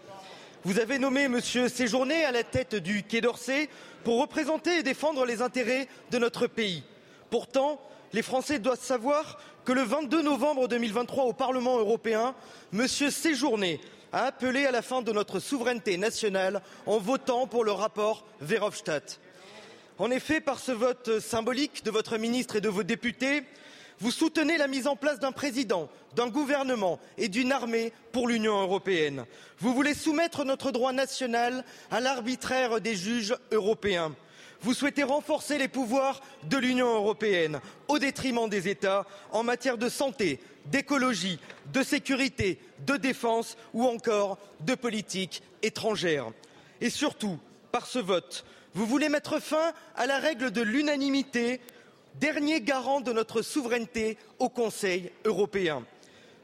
Vous avez nommé Monsieur Séjourné à la tête du Quai d'Orsay pour représenter et défendre les intérêts de notre pays. Pourtant, les Français doivent savoir que le 22 novembre 2023 au Parlement européen, Monsieur Séjourné a appelé à la fin de notre souveraineté nationale en votant pour le rapport Verhofstadt. En effet, par ce vote symbolique de votre ministre et de vos députés, vous soutenez la mise en place d'un président, d'un gouvernement et d'une armée pour l'Union européenne. Vous voulez soumettre notre droit national à l'arbitraire des juges européens. Vous souhaitez renforcer les pouvoirs de l'Union européenne au détriment des États en matière de santé, d'écologie, de sécurité, de défense ou encore de politique étrangère. Et surtout, par ce vote, vous voulez mettre fin à la règle de l'unanimité, dernier garant de notre souveraineté au Conseil européen.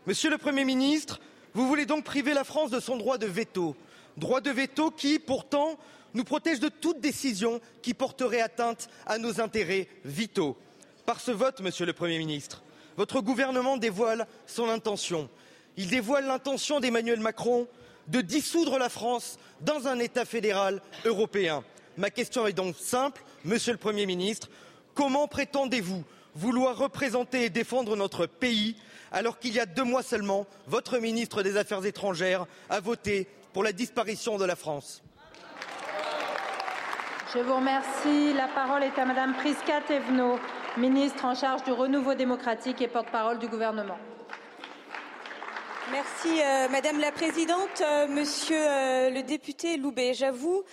Monsieur le Premier ministre, vous voulez donc priver la France de son droit de veto, droit de veto qui, pourtant, nous protège de toute décision qui porterait atteinte à nos intérêts vitaux. Par ce vote, Monsieur le Premier ministre, votre gouvernement dévoile son intention. Il dévoile l'intention d'Emmanuel Macron de dissoudre la France dans un État fédéral européen. Ma question est donc simple, Monsieur le Premier ministre. Comment prétendez-vous vouloir représenter et défendre notre pays alors qu'il y a deux mois seulement, votre ministre des Affaires étrangères a voté pour la disparition de la France? Je vous remercie. La parole est à Madame Priska Thévenot, ministre en charge du renouveau démocratique et porte-parole du gouvernement. Merci euh, Madame la Présidente. Euh, monsieur euh, le député Loubet, j'avoue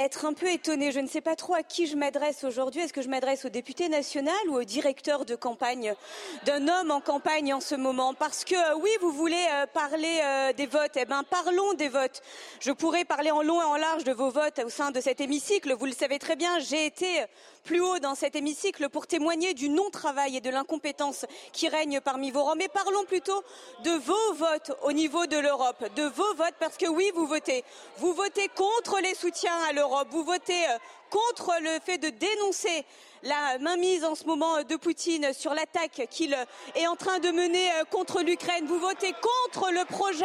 être un peu étonnée. Je ne sais pas trop à qui je m'adresse aujourd'hui. Est-ce que je m'adresse au député national ou au directeur de campagne d'un homme en campagne en ce moment? Parce que euh, oui, vous voulez euh, parler euh, des votes. Eh bien, parlons des votes. Je pourrais parler en long et en large de vos votes au sein de cet hémicycle. Vous le savez très bien, j'ai été plus haut dans cet hémicycle pour témoigner du non-travail et de l'incompétence qui règne parmi vos rangs. Mais parlons plutôt de vos votes au niveau de l'Europe, de vos votes, parce que oui, vous votez. Vous votez contre les soutiens à l'Europe, vous votez euh, contre le fait de dénoncer la mainmise en ce moment de Poutine sur l'attaque qu'il est en train de mener euh, contre l'Ukraine. Vous votez contre le projet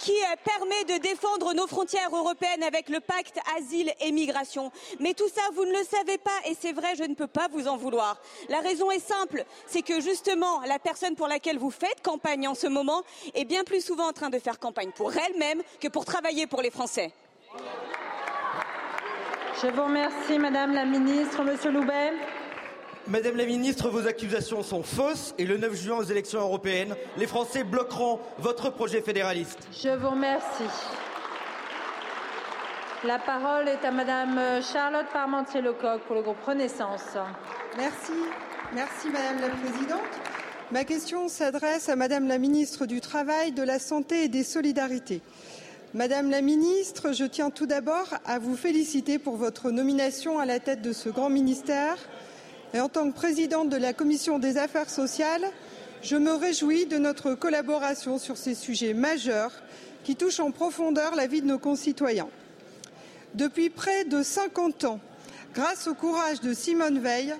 qui euh, permet de défendre nos frontières européennes avec le pacte asile et migration. Mais tout ça, vous ne le savez pas et c'est vrai, je ne peux pas vous en vouloir. La raison est simple, c'est que justement, la personne pour laquelle vous faites campagne en ce moment est bien plus souvent en train de faire campagne pour elle-même que pour travailler pour les Français. Je vous remercie, Madame la Ministre. Monsieur Loubet. Madame la Ministre, vos accusations sont fausses et le 9 juin aux élections européennes, les Français bloqueront votre projet fédéraliste. Je vous remercie. La parole est à Madame Charlotte Parmentier-Lecoq pour le groupe Renaissance. Merci. Merci Madame la Présidente. Ma question s'adresse à Madame la Ministre du Travail, de la Santé et des Solidarités. Madame la Ministre, je tiens tout d'abord à vous féliciter pour votre nomination à la tête de ce grand ministère. Et en tant que présidente de la Commission des affaires sociales, je me réjouis de notre collaboration sur ces sujets majeurs qui touchent en profondeur la vie de nos concitoyens. Depuis près de 50 ans, grâce au courage de Simone Veil,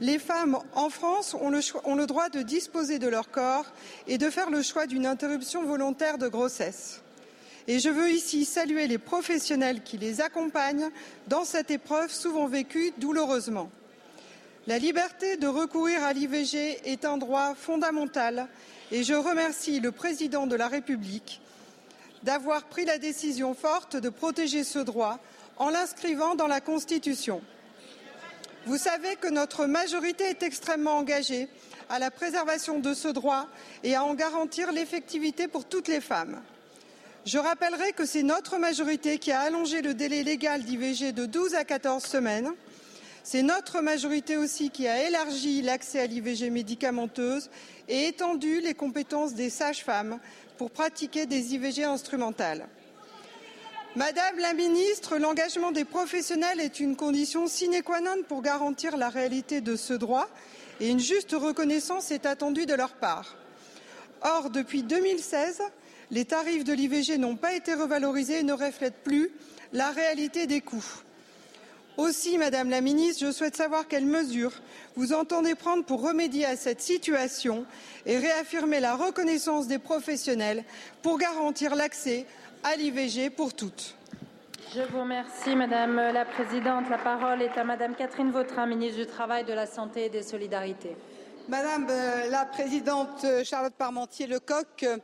les femmes en France ont le, ont le droit de disposer de leur corps et de faire le choix d'une interruption volontaire de grossesse. Je veux ici saluer les professionnels qui les accompagnent dans cette épreuve souvent vécue douloureusement. La liberté de recourir à l'IVG est un droit fondamental et je remercie le président de la République d'avoir pris la décision forte de protéger ce droit en l'inscrivant dans la Constitution. Vous savez que notre majorité est extrêmement engagée à la préservation de ce droit et à en garantir l'effectivité pour toutes les femmes. Je rappellerai que c'est notre majorité qui a allongé le délai légal d'IVG de 12 à 14 semaines. C'est notre majorité aussi qui a élargi l'accès à l'IVG médicamenteuse et étendu les compétences des sages-femmes pour pratiquer des IVG instrumentales. Madame la ministre, l'engagement des professionnels est une condition sine qua non pour garantir la réalité de ce droit et une juste reconnaissance est attendue de leur part. Or, depuis 2016, les tarifs de l'IVG n'ont pas été revalorisés et ne reflètent plus la réalité des coûts. Aussi, Madame la Ministre, je souhaite savoir quelles mesures vous entendez prendre pour remédier à cette situation et réaffirmer la reconnaissance des professionnels pour garantir l'accès à l'IVG pour toutes. Je vous remercie, Madame la Présidente. La parole est à Madame Catherine Vautrin, ministre du Travail, de la Santé et des Solidarités. Madame euh, la Présidente euh, Charlotte Parmentier-Lecoq, euh,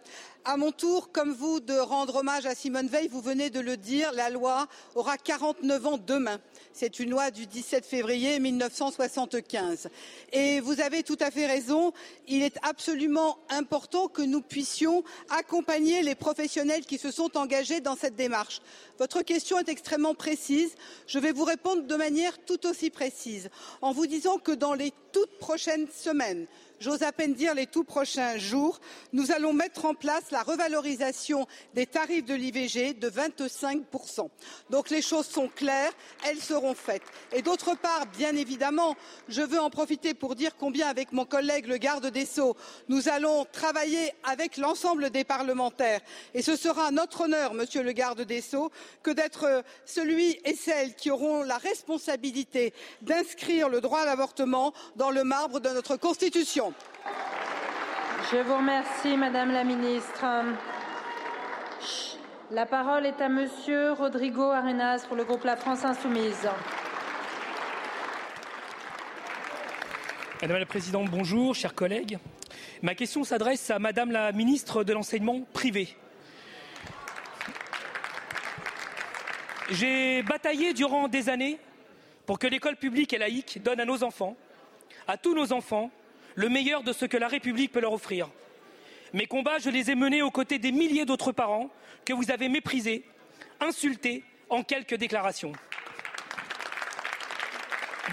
à mon tour, comme vous, de rendre hommage à Simone Veil, vous venez de le dire, la loi aura 49 ans demain. C'est une loi du 17 février 1975. Et vous avez tout à fait raison, il est absolument important que nous puissions accompagner les professionnels qui se sont engagés dans cette démarche. Votre question est extrêmement précise. Je vais vous répondre de manière tout aussi précise en vous disant que dans les toutes prochaines semaines, j'ose à peine dire les tout prochains jours, nous allons mettre en place la revalorisation des tarifs de l'IVG de 25%. Donc les choses sont claires, elles seront faites. Et d'autre part, bien évidemment, je veux en profiter pour dire combien, avec mon collègue le garde des Sceaux, nous allons travailler avec l'ensemble des parlementaires. Et ce sera notre honneur, monsieur le garde des Sceaux, que d'être celui et celle qui auront la responsabilité d'inscrire le droit à l'avortement dans le marbre de notre Constitution. Je vous remercie, Madame la Ministre. La parole est à Monsieur Rodrigo Arenas pour le groupe La France Insoumise. Madame la Présidente, bonjour, chers collègues. Ma question s'adresse à Madame la Ministre de l'Enseignement privé. J'ai bataillé durant des années pour que l'école publique et laïque donne à nos enfants, à tous nos enfants, le meilleur de ce que la République peut leur offrir. Mes combats, je les ai menés aux côtés des milliers d'autres parents que vous avez méprisés, insultés en quelques déclarations.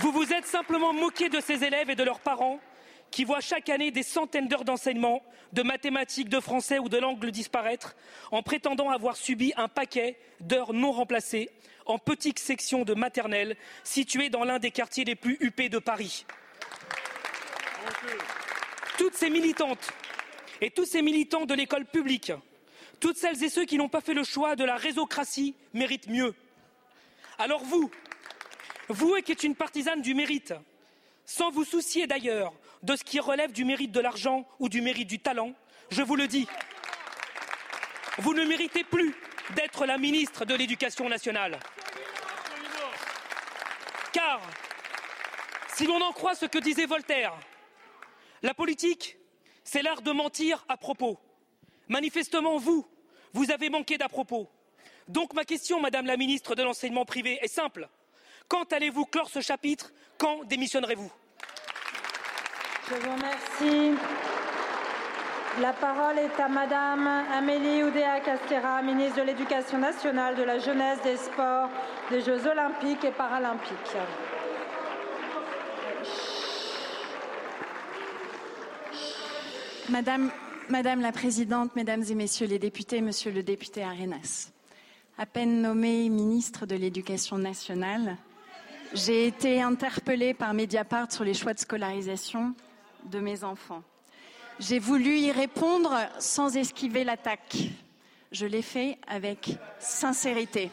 Vous vous êtes simplement moqué de ces élèves et de leurs parents qui voient chaque année des centaines d'heures d'enseignement de mathématiques, de français ou de langue disparaître en prétendant avoir subi un paquet d'heures non remplacées en petites sections de maternelle situées dans l'un des quartiers les plus huppés de Paris. Toutes ces militantes et tous ces militants de l'école publique, toutes celles et ceux qui n'ont pas fait le choix de la réseaucratie méritent mieux. Alors vous, vous qui êtes une partisane du mérite, sans vous soucier d'ailleurs de ce qui relève du mérite de l'argent ou du mérite du talent, je vous le dis, vous ne méritez plus d'être la ministre de l'Éducation nationale. Car, si l'on en croit ce que disait Voltaire, la politique, c'est l'art de mentir à propos. Manifestement, vous, vous avez manqué d'à propos. Donc ma question, Madame la ministre de l'enseignement privé, est simple. Quand allez-vous clore ce chapitre? Quand démissionnerez-vous? Je vous remercie. La parole est à Madame Amélie Oudéa Castéra, ministre de l'Éducation nationale, de la jeunesse, des sports, des Jeux olympiques et paralympiques. Madame, Madame la Présidente, Mesdames et Messieurs les députés, Monsieur le député Arenas, à peine nommé ministre de l'Éducation nationale, j'ai été interpellée par Mediapart sur les choix de scolarisation de mes enfants. J'ai voulu y répondre sans esquiver l'attaque. Je l'ai fait avec sincérité.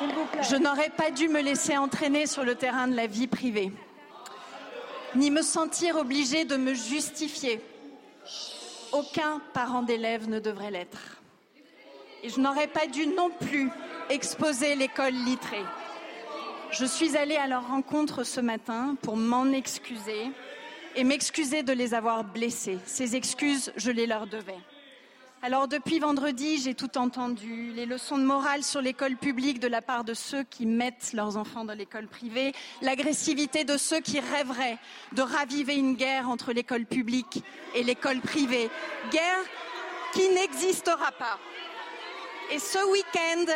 Je n'aurais pas dû me laisser entraîner sur le terrain de la vie privée, ni me sentir obligée de me justifier. Aucun parent d'élève ne devrait l'être. Et je n'aurais pas dû non plus exposer l'école littrée. Je suis allée à leur rencontre ce matin pour m'en excuser et m'excuser de les avoir blessés. Ces excuses, je les leur devais. Alors depuis vendredi, j'ai tout entendu, les leçons de morale sur l'école publique de la part de ceux qui mettent leurs enfants dans l'école privée, l'agressivité de ceux qui rêveraient de raviver une guerre entre l'école publique et l'école privée, guerre qui n'existera pas. Et ce week-end,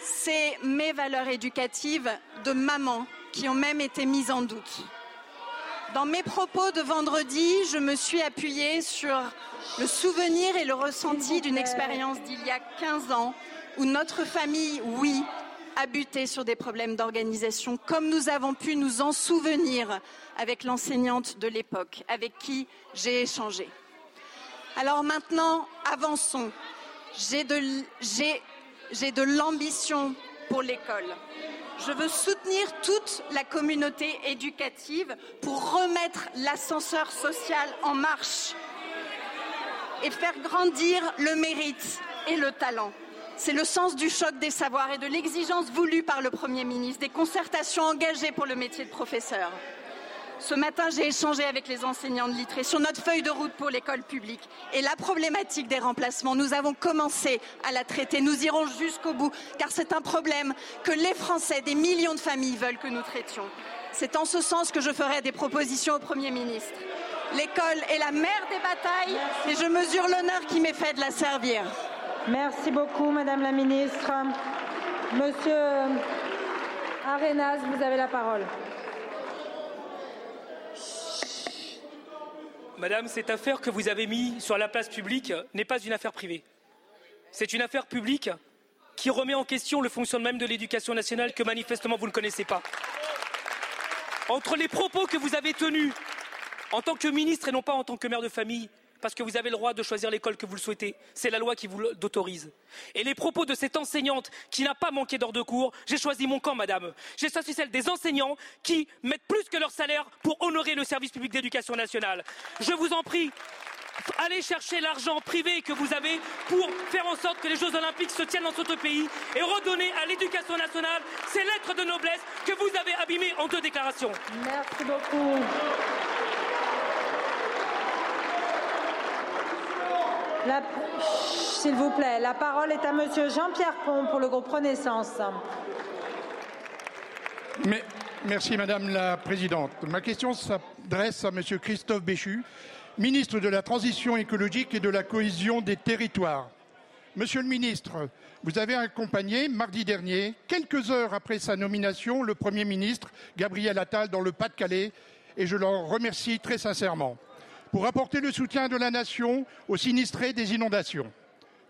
c'est mes valeurs éducatives de maman qui ont même été mises en doute. Dans mes propos de vendredi, je me suis appuyée sur le souvenir et le ressenti d'une expérience d'il y a 15 ans où notre famille, oui, a buté sur des problèmes d'organisation, comme nous avons pu nous en souvenir avec l'enseignante de l'époque, avec qui j'ai échangé. Alors maintenant, avançons. J'ai de, de l'ambition pour l'école. Je veux soutenir toute la communauté éducative pour remettre l'ascenseur social en marche et faire grandir le mérite et le talent. C'est le sens du choc des savoirs et de l'exigence voulue par le Premier ministre, des concertations engagées pour le métier de professeur. Ce matin, j'ai échangé avec les enseignants de Littré sur notre feuille de route pour l'école publique et la problématique des remplacements. Nous avons commencé à la traiter. Nous irons jusqu'au bout car c'est un problème que les Français, des millions de familles veulent que nous traitions. C'est en ce sens que je ferai des propositions au Premier ministre. L'école est la mère des batailles et je mesure l'honneur qui m'est fait de la servir. Merci beaucoup, Madame la Ministre. Monsieur Arenas, vous avez la parole. Madame, cette affaire que vous avez mise sur la place publique n'est pas une affaire privée. C'est une affaire publique qui remet en question le fonctionnement même de l'éducation nationale que manifestement vous ne connaissez pas. Entre les propos que vous avez tenus en tant que ministre et non pas en tant que mère de famille, parce que vous avez le droit de choisir l'école que vous le souhaitez. C'est la loi qui vous l'autorise. Et les propos de cette enseignante qui n'a pas manqué d'heures de cours, j'ai choisi mon camp, madame. J'ai choisi celle des enseignants qui mettent plus que leur salaire pour honorer le service public d'éducation nationale. Je vous en prie, allez chercher l'argent privé que vous avez pour faire en sorte que les Jeux Olympiques se tiennent dans notre pays et redonner à l'éducation nationale ces lettres de noblesse que vous avez abîmées en deux déclarations. Merci beaucoup. S'il vous plaît, la parole est à Monsieur Jean-Pierre Pont pour le groupe Renaissance. merci Madame la Présidente. Ma question s'adresse à Monsieur Christophe Béchu, ministre de la Transition écologique et de la cohésion des territoires. Monsieur le ministre, vous avez accompagné mardi dernier, quelques heures après sa nomination, le Premier ministre Gabriel Attal dans le Pas-de-Calais et je l'en remercie très sincèrement pour apporter le soutien de la nation aux sinistrés des inondations.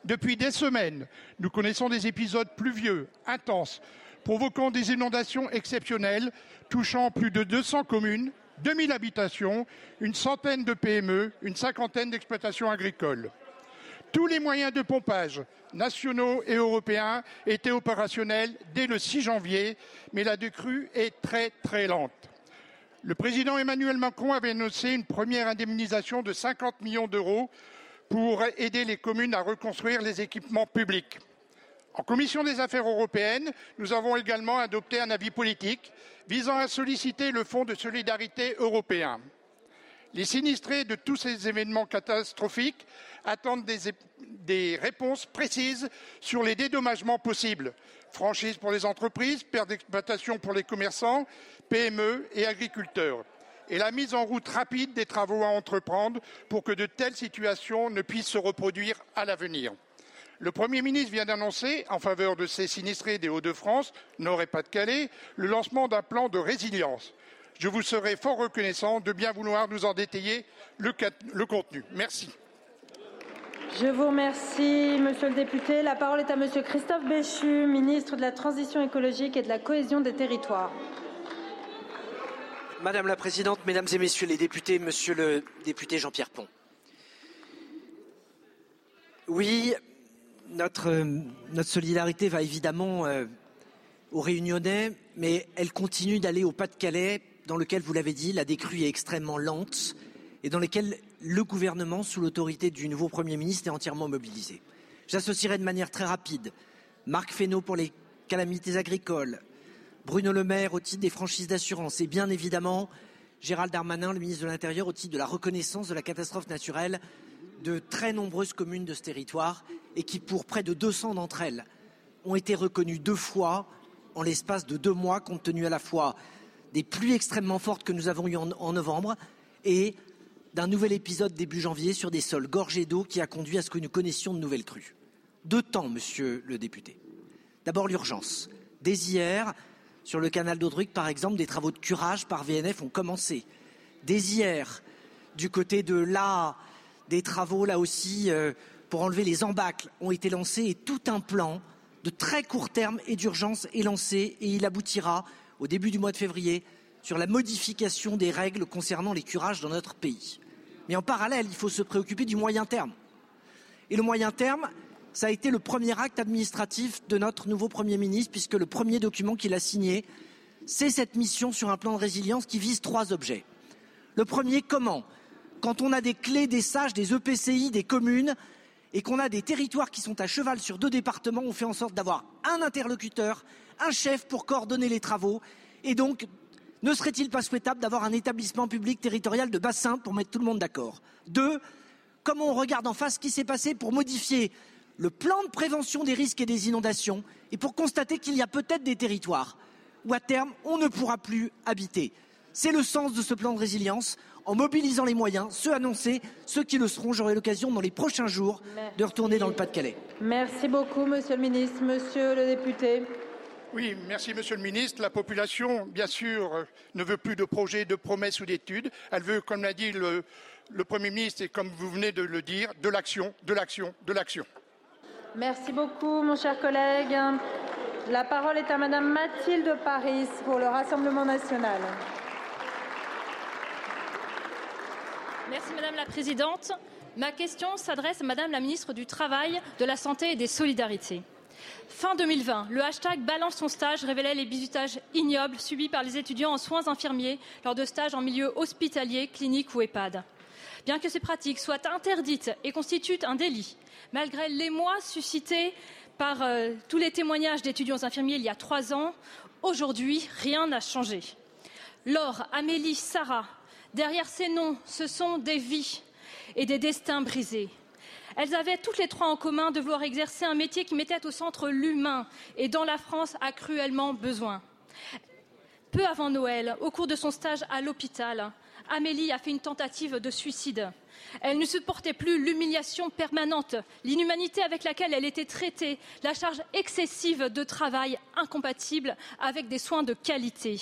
Depuis des semaines, nous connaissons des épisodes pluvieux, intenses, provoquant des inondations exceptionnelles, touchant plus de 200 communes, 2000 habitations, une centaine de PME, une cinquantaine d'exploitations agricoles. Tous les moyens de pompage, nationaux et européens, étaient opérationnels dès le 6 janvier, mais la décrue est très très lente. Le président Emmanuel Macron avait annoncé une première indemnisation de 50 millions d'euros pour aider les communes à reconstruire les équipements publics. En commission des affaires européennes, nous avons également adopté un avis politique visant à solliciter le Fonds de solidarité européen. Les sinistrés de tous ces événements catastrophiques attendent des, des, réponses précises sur les dédommagements possibles. Franchise pour les entreprises, perte d'exploitation pour les commerçants, PME et agriculteurs et la mise en route rapide des travaux à entreprendre pour que de telles situations ne puissent se reproduire à l'avenir. Le Premier ministre vient d'annoncer, en faveur de ces sinistrés des Hauts-de-France, Nord et Pas-de-Calais, le lancement d'un plan de résilience. Je vous serai fort reconnaissant de bien vouloir nous en détailler le, le contenu. Merci. Je vous remercie, Monsieur le député. La parole est à Monsieur Christophe Béchu, ministre de la Transition écologique et de la cohésion des territoires. Madame la Présidente, Mesdames et Messieurs les députés, Monsieur le député Jean-Pierre Pont. Oui, notre, solidarité va évidemment euh, aux Réunionnais, mais elle continue d'aller au Pas-de-Calais, dans lequel, vous l'avez dit, la décrue est extrêmement lente et dans lequel le gouvernement, sous l'autorité du nouveau Premier ministre, est entièrement mobilisé. J'associerai de manière très rapide Marc Fesneau pour les calamités agricoles, Bruno Le Maire au titre des franchises d'assurance et bien évidemment Gérald Darmanin, le ministre de l'Intérieur, au titre de la reconnaissance de la catastrophe naturelle de très nombreuses communes de ce territoire et qui, pour près de 200 d'entre elles, ont été reconnues deux fois en l'espace de deux mois, compte tenu à la fois des pluies extrêmement fortes que nous avons eues en, en novembre et d'un nouvel épisode début janvier sur des sols gorgés d'eau qui a conduit à ce que nous connaissions de nouvelles crues. Deux temps, monsieur le député. D'abord l'urgence. Dès hier, sur le canal d'Audruc, par exemple, des travaux de curage par VNF ont commencé. Dès hier, du côté de là, des travaux là aussi euh, pour enlever les embâcles ont été lancés et tout un plan de très court terme et d'urgence est lancé et il aboutira au début du mois de février sur la modification des règles concernant les curages dans notre pays. Mais en parallèle, il faut se préoccuper du moyen terme. Et le moyen terme, ça a été le premier acte administratif de notre nouveau Premier ministre, puisque le premier document qu'il a signé, c'est cette mission sur un plan de résilience qui vise trois objets. Le premier, comment? Quand on a des clés des sages, des EPCI, des communes, et qu'on a des territoires qui sont à cheval sur deux départements, on fait en sorte d'avoir un interlocuteur, un chef pour coordonner les travaux, et donc ne serait-il pas souhaitable d'avoir un établissement public territorial de bassin pour mettre tout le monde d'accord? Deux, comment on regarde en face ce qui s'est passé pour modifier le plan de prévention des risques et des inondations et pour constater qu'il y a peut-être des territoires où à terme on ne pourra plus habiter. C'est le sens de ce plan de résilience en mobilisant les moyens, ceux annoncés, ceux qui le seront. J'aurai l'occasion dans les prochains jours de retourner dans le Pas-de-Calais. Merci beaucoup, Monsieur le ministre. Monsieur le député. Oui, merci Monsieur le ministre. La population, bien sûr, ne veut plus de projets, de promesses ou d'études. Elle veut, comme l'a dit le, le Premier ministre et comme vous venez de le dire, de l'action, de l'action, de l'action. Merci beaucoup, mon cher collègue. La parole est à Madame Mathilde Paris pour le Rassemblement national. Merci Madame la Présidente. Ma question s'adresse à Madame la Ministre du Travail, de la Santé et des Solidarités. Fin 2020, le hashtag Balance son stage révélait les bizutages ignobles subis par les étudiants en soins infirmiers lors de stages en milieu hospitalier, clinique ou EHPAD. Bien que ces pratiques soient interdites et constituent un délit, malgré l'émoi suscité par euh, tous les témoignages d'étudiants infirmiers il y a trois ans, aujourd'hui, rien n'a changé. Laure, Amélie, Sarah, derrière ces noms, ce sont des vies et des destins brisés. Elles avaient toutes les trois en commun de vouloir exercer un métier qui mettait au centre l'humain et dont la France a cruellement besoin. Peu avant Noël, au cours de son stage à l'hôpital, Amélie a fait une tentative de suicide. Elle ne supportait plus l'humiliation permanente, l'inhumanité avec laquelle elle était traitée, la charge excessive de travail incompatible avec des soins de qualité.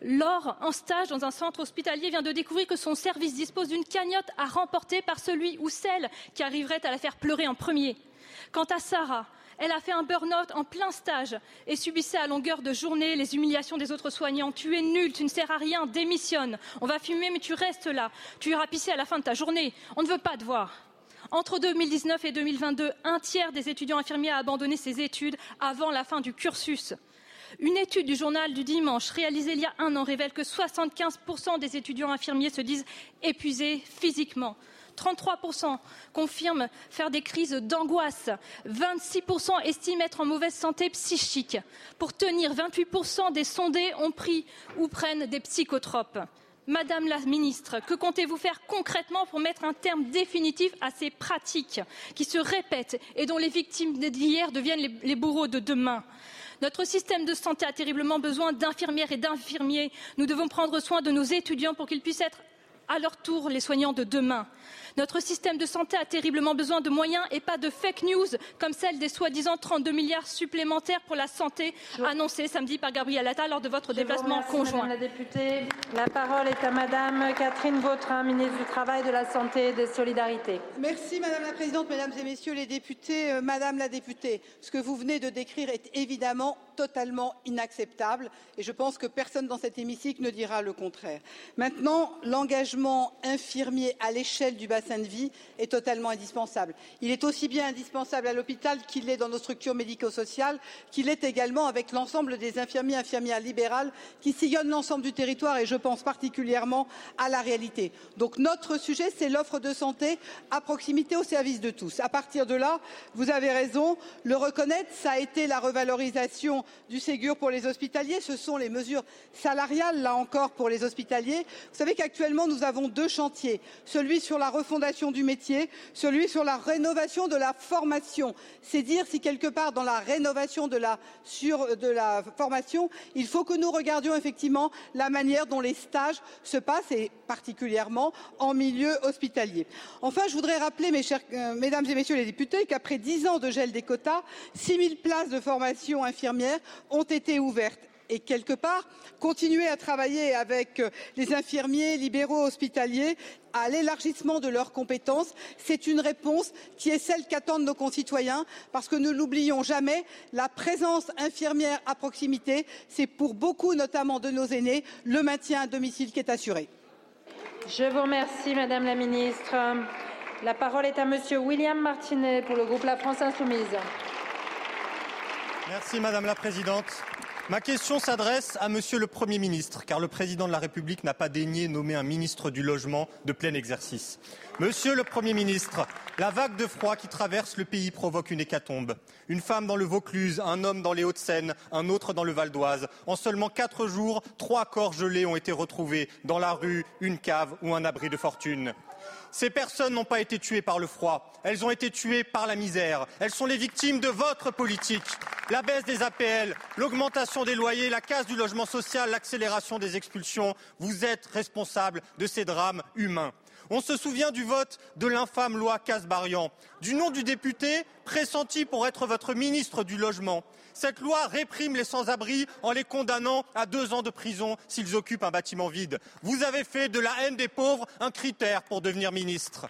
Laure, en stage dans un centre hospitalier, vient de découvrir que son service dispose d'une cagnotte à remporter par celui ou celle qui arriverait à la faire pleurer en premier. Quant à Sarah, elle a fait un burn-out en plein stage et subissait à longueur de journée les humiliations des autres soignants. Tu es nul, tu ne sers à rien, démissionne. On va fumer, mais tu restes là. Tu iras pisser à la fin de ta journée. On ne veut pas te voir. Entre 2019 et 2022, un tiers des étudiants infirmiers a abandonné ses études avant la fin du cursus. Une étude du journal du dimanche réalisée il y a un an révèle que 75% des étudiants infirmiers se disent épuisés physiquement. 33% confirment faire des crises d'angoisse. 26% estiment être en mauvaise santé psychique. Pour tenir, 28% des sondés ont pris ou prennent des psychotropes. Madame la ministre, que comptez-vous faire concrètement pour mettre un terme définitif à ces pratiques qui se répètent et dont les victimes d'hier deviennent les bourreaux de demain? Notre système de santé a terriblement besoin d'infirmières et d'infirmiers. Nous devons prendre soin de nos étudiants pour qu'ils puissent être à leur tour les soignants de demain. Notre système de santé a terriblement besoin de moyens et pas de fake news comme celle des soi-disant 32 milliards supplémentaires pour la santé annoncés samedi par Gabriel Attal lors de votre déplacement conjoint. Madame la députée, la parole est à Madame Catherine Vautrin, ministre du Travail, de la Santé et des Solidarités. Merci Madame la Présidente, Mesdames et Messieurs les députés, euh, Madame la députée, ce que vous venez de décrire est évidemment totalement inacceptable et je pense que personne dans cet hémicycle ne dira le contraire. Maintenant, l'engagement infirmier à l'échelle du bassin de vie est totalement indispensable. Il est aussi bien indispensable à l'hôpital qu'il l'est dans nos structures médico-sociales, qu'il l'est également avec l'ensemble des infirmiers et infirmières libérales qui sillonnent l'ensemble du territoire et je pense particulièrement à la réalité. Donc notre sujet, c'est l'offre de santé à proximité au service de tous. À partir de là, vous avez raison, le reconnaître, ça a été la revalorisation du Ségur pour les hospitaliers, ce sont les mesures salariales, là encore, pour les hospitaliers. Vous savez qu'actuellement, nous avons deux chantiers, celui sur la refondation du métier, celui sur la rénovation de la formation. C'est dire si quelque part, dans la rénovation de la, formation, il faut que nous regardions effectivement la manière dont les stages se passent, et particulièrement en milieu hospitalier. Enfin, je voudrais rappeler, euh, mesdames et messieurs les députés, qu'après dix ans de gel des quotas, 6 000 places de formation infirmière ont été ouvertes et quelque part continuer à travailler avec euh, les infirmiers libéraux hospitaliers à l'élargissement de leurs compétences, c'est une réponse qui est celle qu'attendent nos concitoyens parce que ne l'oublions jamais, la présence infirmière à proximité, c'est pour beaucoup notamment de nos aînés le maintien à domicile qui est assuré. Je vous remercie Madame la Ministre. La parole est à Monsieur William Martinet pour le groupe La France Insoumise. Merci Madame la Présidente. Ma question s'adresse à Monsieur le Premier ministre, car le Président de la République n'a pas daigné nommer un ministre du Logement de plein exercice. Monsieur le Premier ministre, la vague de froid qui traverse le pays provoque une hécatombe. Une femme dans le Vaucluse, un homme dans les Hauts-de-Seine, un autre dans le Val d'Oise. En seulement quatre jours, trois corps gelés ont été retrouvés dans la rue, une cave ou un abri de fortune. Ces personnes n'ont pas été tuées par le froid, elles ont été tuées par la misère. Elles sont les victimes de votre politique. La baisse des APL, l'augmentation des loyers, la casse du logement social, l'accélération des expulsions. Vous êtes responsables de ces drames humains. On se souvient du vote de l'infâme loi Casbarian, du nom du député pressenti pour être votre ministre du Logement. Cette loi réprime les sans-abri en les condamnant à deux ans de prison s'ils occupent un bâtiment vide. Vous avez fait de la haine des pauvres un critère pour devenir ministre.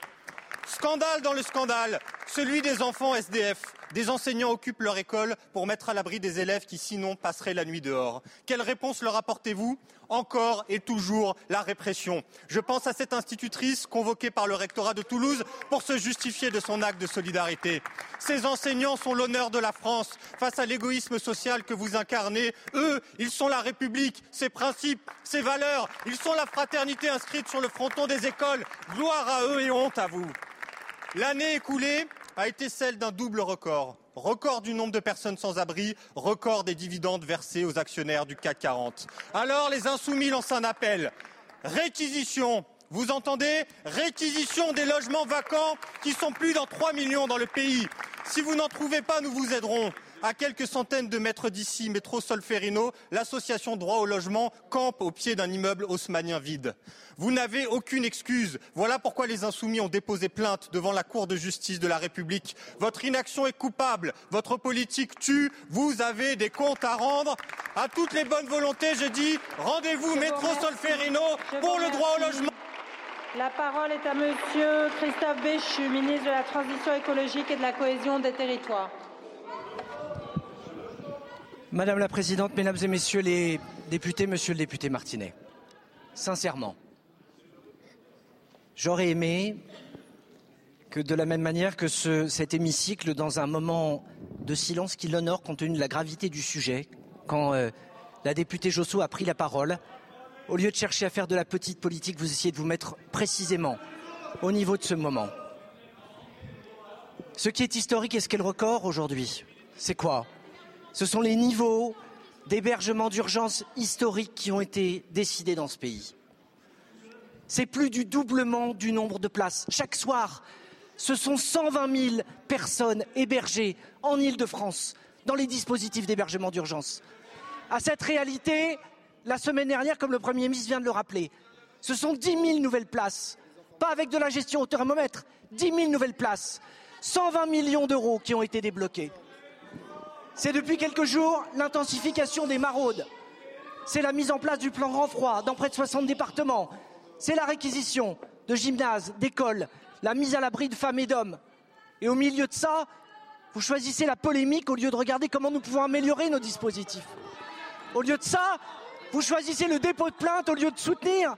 Scandale dans le scandale, celui des enfants SDF. Des enseignants occupent leur école pour mettre à l'abri des élèves qui sinon passeraient la nuit dehors. Quelle réponse leur apportez-vous? Encore et toujours la répression. Je pense à cette institutrice convoquée par le rectorat de Toulouse pour se justifier de son acte de solidarité. Ces enseignants sont l'honneur de la France face à l'égoïsme social que vous incarnez. Eux, ils sont la République, ses principes, ses valeurs. Ils sont la fraternité inscrite sur le fronton des écoles. Gloire à eux et honte à vous. L'année écoulée a été celle d'un double record. Record du nombre de personnes sans abri, record des dividendes versés aux actionnaires du CAC 40. Alors les insoumis lancent un appel. Réquisition. Vous entendez? Réquisition des logements vacants qui sont plus dans 3 millions dans le pays. Si vous n'en trouvez pas, nous vous aiderons. À quelques centaines de mètres d'ici, métro Solferino, l'association Droit au logement campe au pied d'un immeuble haussmanien vide. Vous n'avez aucune excuse. Voilà pourquoi les insoumis ont déposé plainte devant la Cour de justice de la République. Votre inaction est coupable. Votre politique tue. Vous avez des comptes à rendre. À toutes les bonnes volontés, je dis rendez-vous métro Solferino pour le droit au logement. La parole est à Monsieur Christophe Béchu, ministre de la Transition écologique et de la cohésion des territoires. Madame la Présidente, Mesdames et Messieurs les députés, Monsieur le député Martinet, sincèrement, j'aurais aimé que de la même manière que ce, cet hémicycle, dans un moment de silence qui l'honore compte tenu de la gravité du sujet, quand euh, la députée Josso a pris la parole, au lieu de chercher à faire de la petite politique, vous essayez de vous mettre précisément au niveau de ce moment. Ce qui est historique et ce qui est le record aujourd'hui, c'est quoi? Ce sont les niveaux d'hébergement d'urgence historiques qui ont été décidés dans ce pays. C'est plus du doublement du nombre de places. Chaque soir, ce sont 120 000 personnes hébergées en Ile-de-France dans les dispositifs d'hébergement d'urgence. À cette réalité, la semaine dernière, comme le Premier ministre vient de le rappeler, ce sont 10 000 nouvelles places, pas avec de la gestion au thermomètre, 10 000 nouvelles places, 120 millions d'euros qui ont été débloqués. C'est depuis quelques jours l'intensification des maraudes. C'est la mise en place du plan renfroid dans près de 60 départements. C'est la réquisition de gymnases, d'écoles, la mise à l'abri de femmes et d'hommes. Et au milieu de ça, vous choisissez la polémique au lieu de regarder comment nous pouvons améliorer nos dispositifs. Au lieu de ça, vous choisissez le dépôt de plainte au lieu de soutenir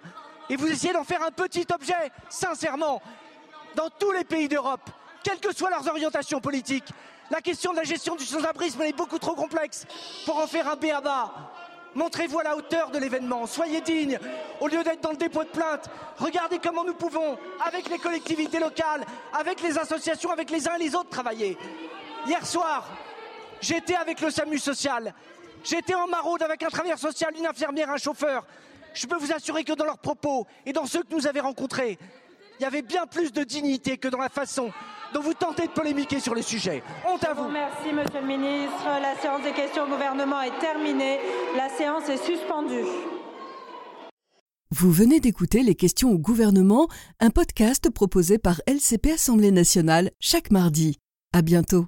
et vous essayez d'en faire un petit objet, sincèrement. Dans tous les pays d'Europe, quelles que soient leurs orientations politiques, la question de la gestion du sans-abrisme est beaucoup trop complexe pour en faire un béaba. Montrez-vous à la hauteur de l'événement, soyez dignes. Au lieu d'être dans le dépôt de plainte, regardez comment nous pouvons, avec les collectivités locales, avec les associations, avec les uns et les autres, travailler. Hier soir, j'étais avec le SAMU social. J'étais en maraude avec un travailleur social, une infirmière, un chauffeur. Je peux vous assurer que dans leurs propos et dans ceux que nous avons rencontrés, il y avait bien plus de dignité que dans la façon dont vous tentez de polémiquer sur le sujet. Honte à vous. Merci, Monsieur le Ministre. La séance des questions au gouvernement est terminée. La séance est suspendue. Vous venez d'écouter Les questions au gouvernement, un podcast proposé par LCP Assemblée nationale chaque mardi. À bientôt.